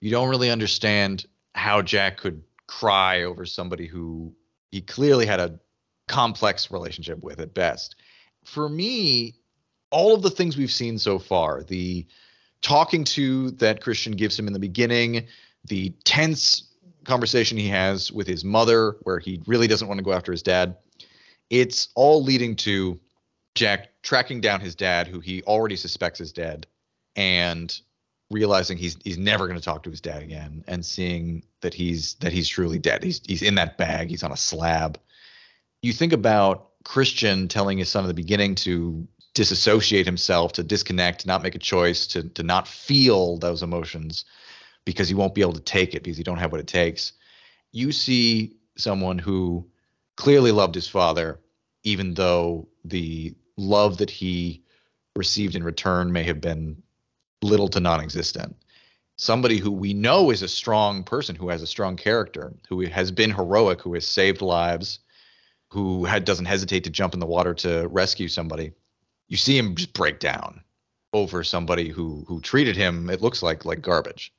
Speaker 1: you don't really understand how Jack could cry over somebody who he clearly had a complex relationship with at best. For me, all of the things we've seen so far, the talking to that Christian gives him in the beginning, the tense conversation he has with his mother, where he really doesn't want to go after his dad, it's all leading to Jack tracking down his dad, who he already suspects is dead, and realizing he's he's never going to talk to his dad again, and seeing that he's that he's truly dead. He's he's in that bag. He's on a slab. You think about Christian telling his son at the beginning to disassociate himself, to disconnect, not make a choice, to to not feel those emotions because he won't be able to take it because he don't have what it takes. You see someone who clearly loved his father, even though the love that he received in return may have been little to non-existent. Somebody who we know is a strong person, who has a strong character, who has been heroic, who has saved lives, who had, doesn't hesitate to jump in the water to rescue somebody. You see him just break down over somebody who who treated him. It looks like like garbage,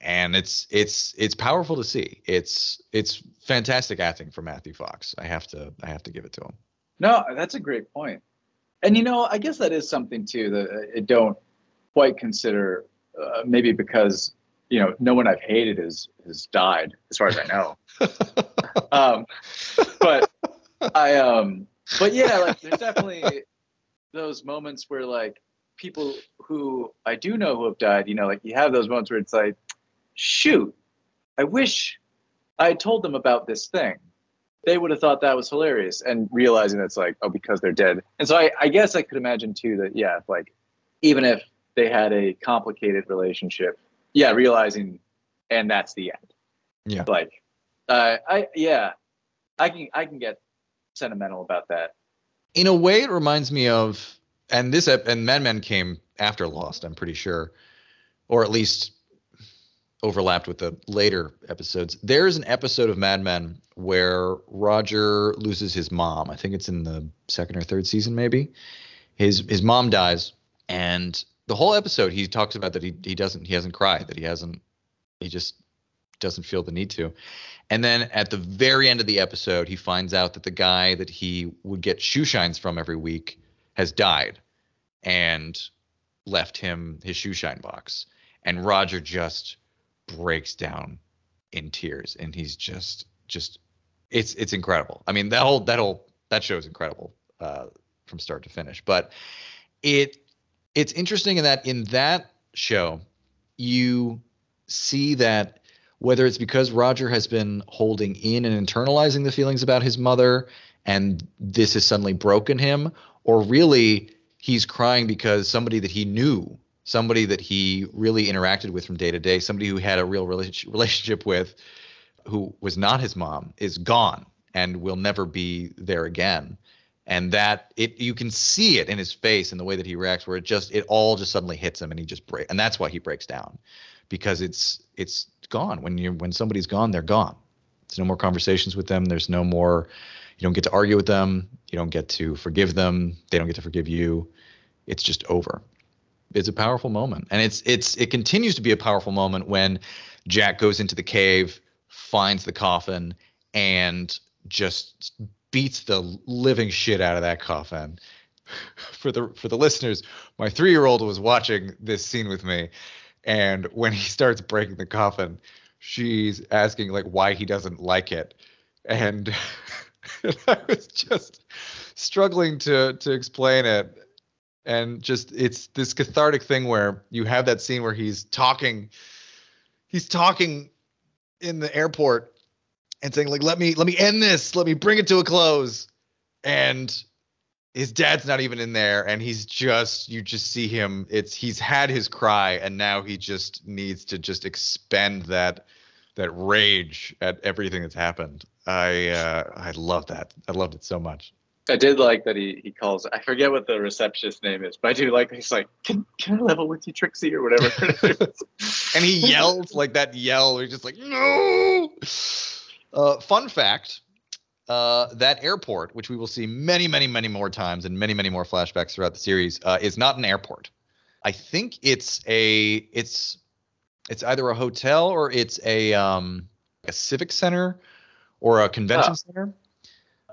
Speaker 1: and it's it's it's powerful to see. It's it's fantastic acting for Matthew Fox. I have to I have to give it to him.
Speaker 2: No, that's a great point. And you know, I guess that is something too that I don't quite consider. Uh, maybe because you know, no one I've hated has has died, as far as I know. um, but I um, but yeah, like there's definitely those moments where like people who I do know who have died, you know, like you have those moments where it's like, shoot, I wish I had told them about this thing. They would have thought that was hilarious and realizing it's like oh because they're dead. And so I, I guess i could imagine too that yeah like even if they had a complicated relationship yeah realizing and that's the end.
Speaker 1: Yeah.
Speaker 2: like uh, i yeah i can i can get sentimental about that.
Speaker 1: In a way it reminds me of and this and Mad Men came after Lost, I'm pretty sure, or at least overlapped with the later episodes. There's an episode of Mad Men where Roger loses his mom. I think it's in the second or third season, maybe. His his mom dies, and the whole episode he talks about that he he doesn't he hasn't cried, that he hasn't he just doesn't feel the need to. And then at the very end of the episode, he finds out that the guy that he would get shoe shines from every week has died. and left him his shoe shine box. And Roger just breaks down in tears and he's just just it's it's incredible. I mean that whole that whole that show is incredible uh, from start to finish. But it it's interesting in that in that show you see that whether it's because Roger has been holding in and internalizing the feelings about his mother and this has suddenly broken him, or really he's crying because somebody that he knew, somebody that he really interacted with from day to day, somebody who had a real relationship with, who was not his mom, is gone and will never be there again. And that it you can see it in his face and the way that he reacts, where it just it all just suddenly hits him and he just break and that's why he breaks down. Because it's it's gone. When you when somebody's gone, they're gone. There's no more conversations with them. There's no more you don't get to argue with them. You don't get to forgive them. They don't get to forgive you. It's just over. It's a powerful moment. And it's it's it continues to be a powerful moment when Jack goes into the cave, finds the coffin, and just beats the living shit out of that coffin. For the for the listeners, my three year old was watching this scene with me, and when he starts breaking the coffin, she's asking like why he doesn't like it, and, and I was just struggling to to explain it, and just it's this cathartic thing where you have that scene where he's talking, he's talking in the airport and saying like let me let me end this. Let me bring it to a close. And his dad's not even in there and he's just you just see him it's he's had his cry and now he just needs to just expend that that rage at everything that's happened. I uh i love that. I loved it so much
Speaker 2: I did like that he, he calls I forget what the receptionist name is, but I do like that he's like, Can can I level with you, Trixie, or whatever.
Speaker 1: and he yells like that yell, he's just like, No uh, fun fact uh, that airport, which we will see many, many, many more times and many, many more flashbacks throughout the series, uh, is not an airport. I think it's a it's it's either a hotel or it's a um, a civic center or a convention oh. center.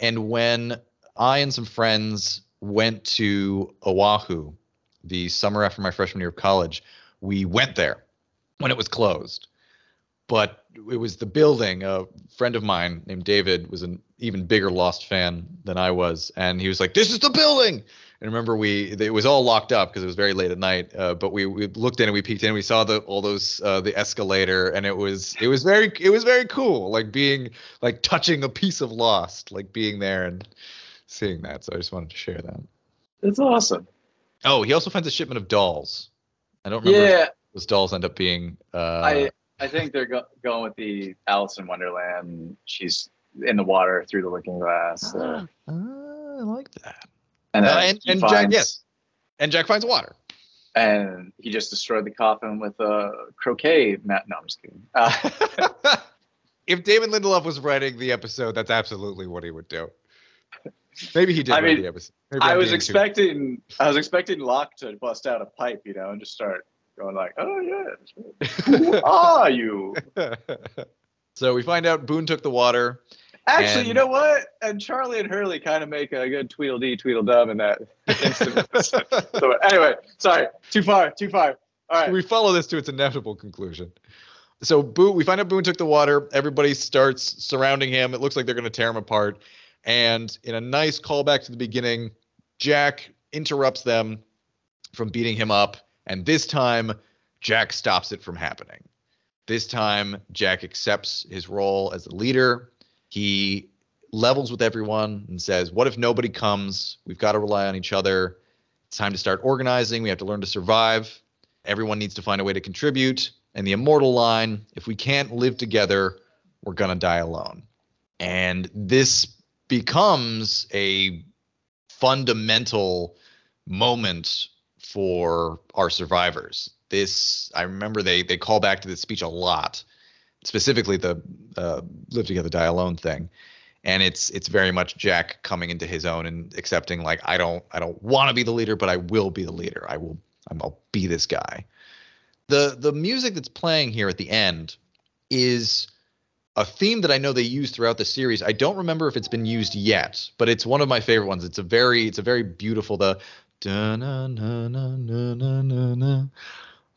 Speaker 1: And when I and some friends went to Oahu the summer after my freshman year of college, we went there when it was closed but it was the building. A friend of mine named David was an even bigger Lost fan than I was, and he was like, "This is the building." And remember, we it was all locked up because it was very late at night. Uh, but we, we looked in and we peeked in. And we saw the all those uh, the escalator, and it was it was very it was very cool, like being like touching a piece of Lost, like being there and seeing that. So I just wanted to share that.
Speaker 2: It's awesome.
Speaker 1: Oh, he also finds a shipment of dolls. I don't remember. Yeah. those dolls end up being. Uh,
Speaker 2: I I think they're go- going with the Alice in Wonderland. She's in the water through the looking glass.
Speaker 1: Uh, uh, I like that.
Speaker 2: And, uh, and,
Speaker 1: and finds, Jack, yes, and Jack finds water.
Speaker 2: And he just destroyed the coffin with a croquet mat. No, I'm just kidding. Uh,
Speaker 1: if David Lindelof was writing the episode, that's absolutely what he would do. Maybe he did I
Speaker 2: mean,
Speaker 1: the episode.
Speaker 2: Maybe I was expecting, too. I was expecting Locke to bust out a pipe, you know, and just start going like, "Oh yeah, who are you?"
Speaker 1: so we find out Boone took the water.
Speaker 2: Actually, and... you know what? And Charlie and Hurley kind of make a good Tweedledee Tweedledum in that instant. so anyway, sorry, too far, too far. All right.
Speaker 1: We follow this to its inevitable conclusion. So Boone, we find out Boone took the water. Everybody starts surrounding him. It looks like they're going to tear him apart. And in a nice callback to the beginning, Jack interrupts them from beating him up and this time, Jack stops it from happening. This time, Jack accepts his role as the leader. He levels with everyone and says, What if nobody comes? We've got to rely on each other. It's time to start organizing. We have to learn to survive. Everyone needs to find a way to contribute. And the immortal line if we can't live together, we're going to die alone. And this becomes a fundamental moment for our survivors. This I remember they they call back to this speech a lot, specifically the uh, "Live Together, Die Alone" thing, and it's it's very much Jack coming into his own and accepting like I don't I don't want to be the leader, but I will be the leader. I will I'll be this guy. The the music that's playing here at the end is a theme that I know they use throughout the series. I don't remember if it's been used yet, but it's one of my favorite ones. It's a very it's a very beautiful the.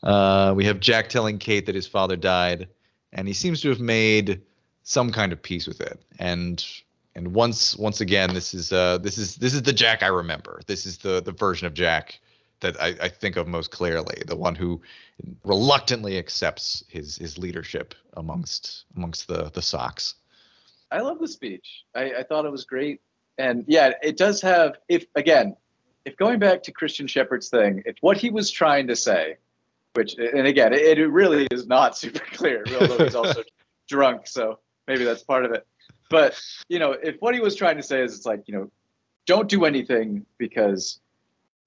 Speaker 1: Uh, we have Jack telling Kate that his father died, and he seems to have made some kind of peace with it. And and once once again, this is uh this is this is the Jack I remember. This is the the version of Jack that I, I think of most clearly, the one who reluctantly accepts his his leadership amongst amongst the the Sox.
Speaker 2: I love the speech. I, I thought it was great, and yeah, it does have. If again, if going back to Christian Shepherd's thing, if what he was trying to say, which and again, it, it really is not super clear, although he's also drunk, so maybe that's part of it. But you know, if what he was trying to say is, it's like you know, don't do anything because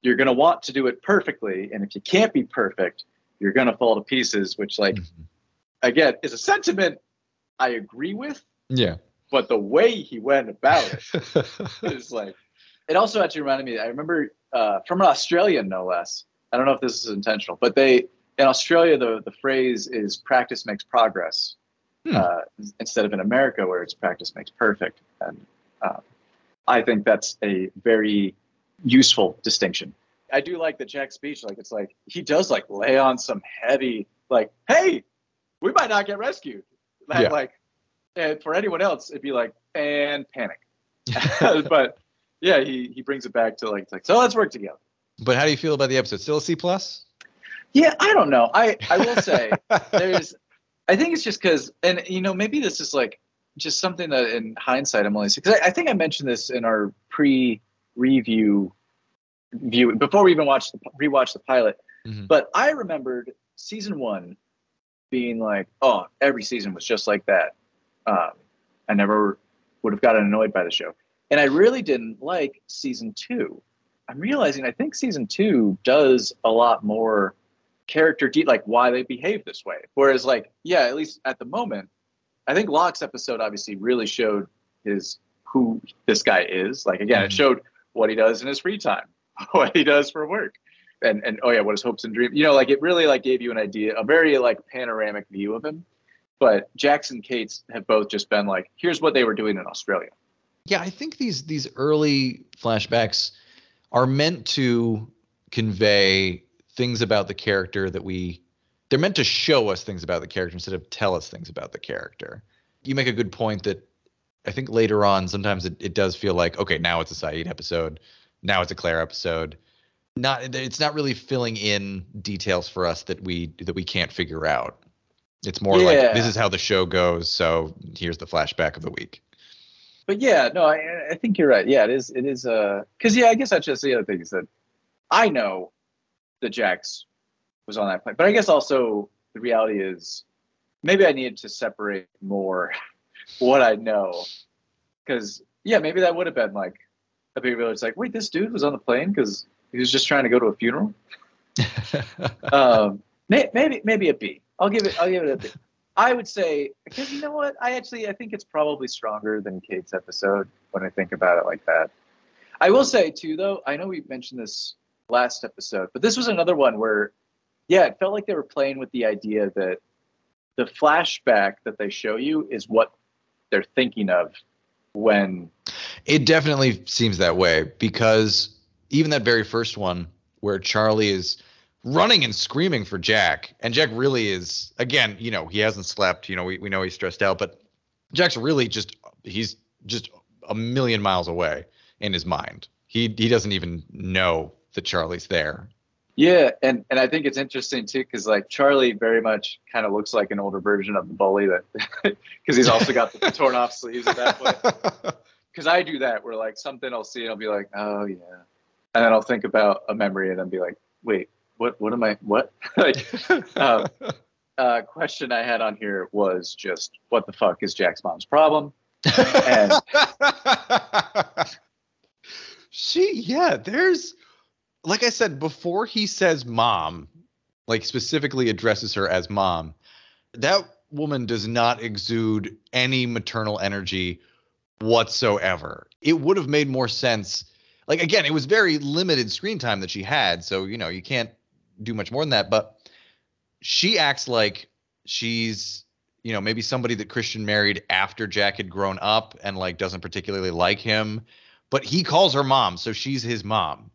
Speaker 2: you're going to want to do it perfectly, and if you can't be perfect, you're going to fall to pieces. Which, like,
Speaker 1: Mhm.
Speaker 2: again, is a sentiment I agree with,
Speaker 1: Yeah.
Speaker 2: but the way he went about it is like it also actually reminded me i remember uh, from an australian no less i don't know if this is intentional but they in australia the, the phrase is practice makes progress
Speaker 1: Hmm.
Speaker 2: uh, instead of in america where it's practice makes perfect and uh, i think that's a very useful distinction i do like the jack speech like it's like he does like lay on some heavy like hey we might not get rescued That,
Speaker 1: Yeah.
Speaker 2: like and for anyone else it'd be like and panic but yeah, he he brings it back to like, it's like so let's work together.
Speaker 1: but how do you feel about the episode? Still a C plus?
Speaker 2: Yeah, I don't know. I I will say there's, I think it's just because, and you know, maybe this is like just something that in hindsight I'm only because I, I think I mentioned this in our pre-review view before we even watched the rewatched the pilot.
Speaker 1: Mhm.
Speaker 2: But I remembered season one being like, oh, every season was just like that. Um, I never would have gotten annoyed by the show, and I really didn't like season two. I'm realizing I think season two does a lot more character de- like why they behave this way. Whereas like yeah, at least at the moment, I think Locke's episode obviously really showed his who this guy is. Like again, it
Speaker 1: Mhm.
Speaker 2: showed what he does in his free time, what he does for work, and and oh yeah, what his hopes and dreams. You know, like it really like gave you an idea, a very like panoramic view of him. But Jackson Cates have both just been like, here's what they were doing in Australia.
Speaker 1: Yeah, I think these these early flashbacks are meant to convey things about the character that we they're meant to show us things about the character instead of tell us things about the character. You make a good point that I think later on sometimes it, it does feel like okay, now it's a Sayid episode, now it's a Claire episode. Not it's not really filling in details for us that we that we can't figure out. It's more like this is how the show goes, so here's the flashback of the week.
Speaker 2: but yeah, no, I, I think you're right. Yeah, it is. It is. Uh, because yeah, I guess that's just the other thing is that I know that Jax was on that plane, but I guess also the reality is maybe I needed to separate more what I know, because yeah, maybe that would have been like a big reveal. It's like, wait, this dude was on the plane because he was just trying to go to a funeral. um, may, maybe maybe a B. I'll give it. I'll give it a B. I would say because you know what? I actually I think it's probably stronger than Kate's episode when I think about it like that. I will say too, though. I know we mentioned this last episode, but this was another one where, yeah, it felt like they were playing with the idea that the flashback that they show you is what they're thinking of when
Speaker 1: It definitely seems that way because even that very first one where Charlie is running and screaming for Jack, and Jack really is again, you know, he hasn't slept, you know, we, we know he's stressed out, but Jack's really just he's just a million miles away in his mind. He he doesn't even know that Charlie's there.
Speaker 2: Yeah, and and I think it's interesting too because like Charlie very much kind of looks like an older version of the bully that because he's also got the torn off sleeves at that point. Because I do that where like something I'll see and I'll be like, oh yeah, and then I'll think about a memory and then be like, wait, what what am I what? like, um, uh, question I had on here was just what the fuck is Jack's mom's problem? And-
Speaker 1: she yeah there's like i said before he says mom like specifically addresses her as mom that woman does not exude any maternal energy whatsoever. It would have made more sense like again it was very limited screen time that she had so you know you can't do much more than that but she acts like she's you know maybe somebody that christian married after jack had grown up and like doesn't particularly like him but he calls her mom so she's his mom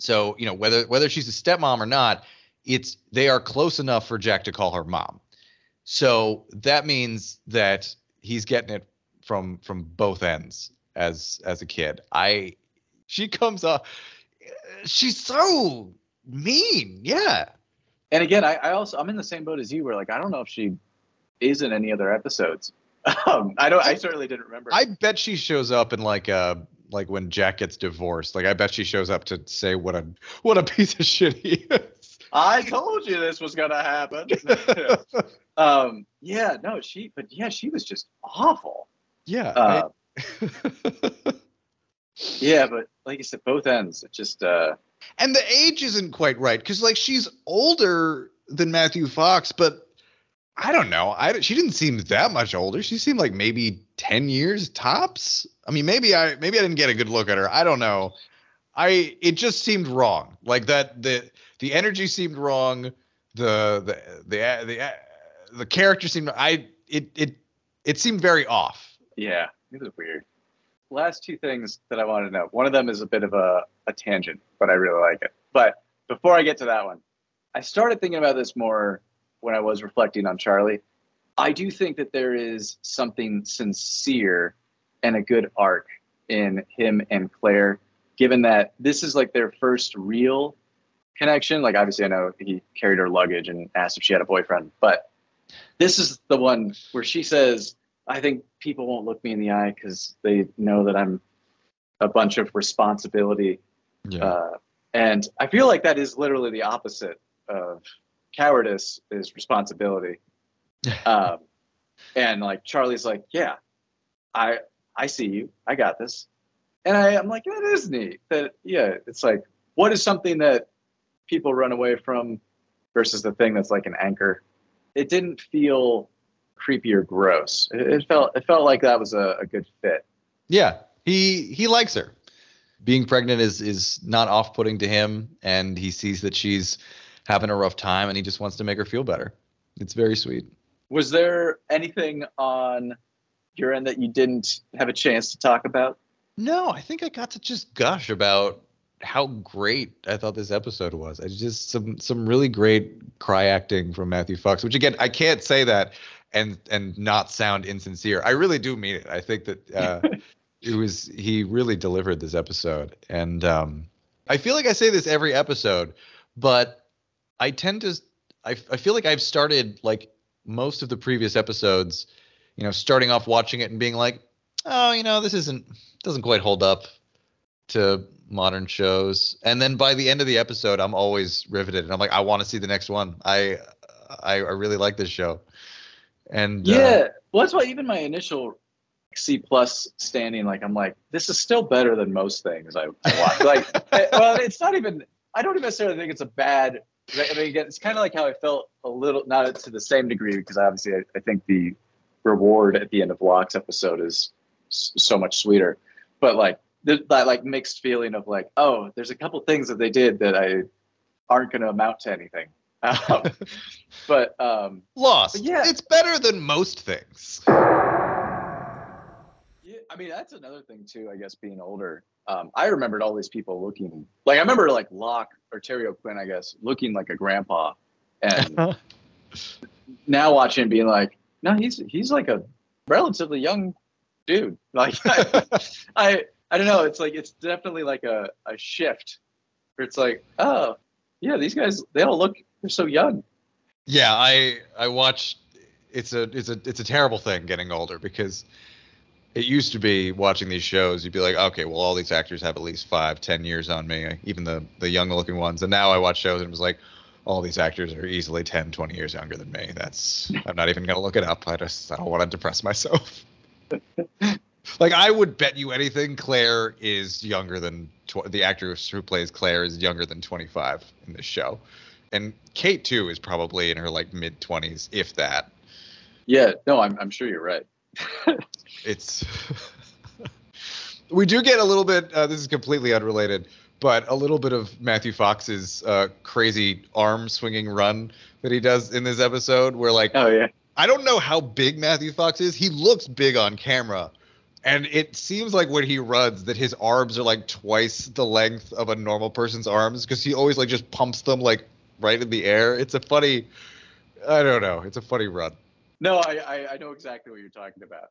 Speaker 1: So you know whether whether she's a stepmom or not, it's they are close enough for Jack to call her mom. So that means that he's getting it from from both ends as as a kid. I she comes up she's so mean. Yeah.
Speaker 2: And again, I, I also I'm in the same boat as you, where like I don't know if she is in any other episodes. Um, I don't. I certainly didn't remember.
Speaker 1: I bet she shows up in like uh like when Jack gets divorced. Like I bet she shows up to say what a what a piece of shit he is.
Speaker 2: I told you this was gonna happen. um, yeah, no, she, but yeah, she was just awful.
Speaker 1: yeah.
Speaker 2: Uh,
Speaker 1: I-
Speaker 2: yeah, but like you said, both ends. It just, uh,
Speaker 1: and the age isn't quite right because like she's older than Matthew Fox, but I don't know. I she didn't seem that much older. She seemed like maybe ten years tops. I mean, maybe I maybe I didn't get a good look at her. I don't know. I it just seemed wrong. Like that the the energy seemed wrong. The the the the the character seemed I it it it seemed very off.
Speaker 2: yeah, it was weird. Last two things that I wanted to know. One of them is a bit of a, a tangent, but I really like it. But before I get to that one, I started thinking about this more when I was reflecting on Charlie. I do think that there is something sincere and a good arc in him and Claire, given that this is like their first real connection. Like, obviously, I know he carried her luggage and asked if she had a boyfriend, but this is the one where she says, I think people won't look me in the eye because they know that I'm a bunch of responsibility. Uh, and I feel like that is literally the opposite of cowardice is responsibility. um, and like Charlie's like, yeah, I I see you, I got this, and I I'm like, that is neat. That yeah, it's like, what is something that people run away from versus the thing that's like an anchor? It didn't feel creepy or gross. It, it felt it felt like that was a, a good fit.
Speaker 1: Yeah, he he likes her. Being pregnant is is not off-putting to him, and he sees that she's having a rough time, and he just wants to make her feel better. It's very sweet.
Speaker 2: Was there anything on your end that you didn't have a chance to talk about?
Speaker 1: No, I think I got to just gush about how great I thought this episode was. I just some some really great cry acting from Matthew Fox, which again I can't say that and and not sound insincere. I really do mean it. I think that uh, it was he really delivered this episode, and um, I feel like I say this every episode, but I tend to I I feel like I've started like most of the previous episodes, you know, starting off watching it and being like, oh, you know, this isn't doesn't quite hold up to modern shows. And then by the end of the episode, I'm always riveted, and I'm like, I want to see the next one. I I, I really like this show. And uh,
Speaker 2: Yeah, well, that's why even my initial C plus standing, like I'm like, this is still better than most things I, I watch. like, eh, well, it's not even. I don't even necessarily think it's a bad. I mean, again, it's kind of like how I felt a little, not to the same degree, because obviously I, I think the reward at the end of Locke's episode is s- so much sweeter. But like th- that, like mixed feeling of like, oh, there's a couple things that they did that I aren't going to amount to anything. Um, but um,
Speaker 1: Lost.
Speaker 2: But yeah.
Speaker 1: It's better than most things.
Speaker 2: Yeah, I mean that's another thing too. I guess being older, um, I remembered all these people looking like I remember like Locke or Terry O'Quinn, I guess, looking like a grandpa, and now watching being like, no, he's he's like a relatively young dude. Like I, I I don't know. It's like it's definitely like a a shift where it's like, oh yeah, these guys they all look they're so young.
Speaker 1: Yeah, I I watched. It's a it's a it's a terrible thing getting older because it used to be watching these shows. You'd be like, okay, well, all these actors have at least five, ten years on me, even the the young looking ones. And now I watch shows and it was like, all these actors are easily 10, 20 years younger than me. That's I'm not even gonna look it up. I just I don't want to depress myself. like I would bet you anything, Claire is younger than tw- the actress who plays Claire is younger than 25 in this show, and Kate too is probably in her like mid 20s, if that.
Speaker 2: Yeah, no, I'm I'm sure you're right.
Speaker 1: It's we do get a little bit. Uh, this is completely unrelated, but a little bit of Matthew Fox's uh, crazy arm swinging run that he does in this episode, where like
Speaker 2: Oh yeah.
Speaker 1: I don't know how big Matthew Fox is. He looks big on camera, and it seems like when he runs that his arms are like twice the length of a normal person's arms because he always like just pumps them like right in the air. It's a funny, I don't know, it's a funny run.
Speaker 2: No, I, I I know exactly what you're talking about.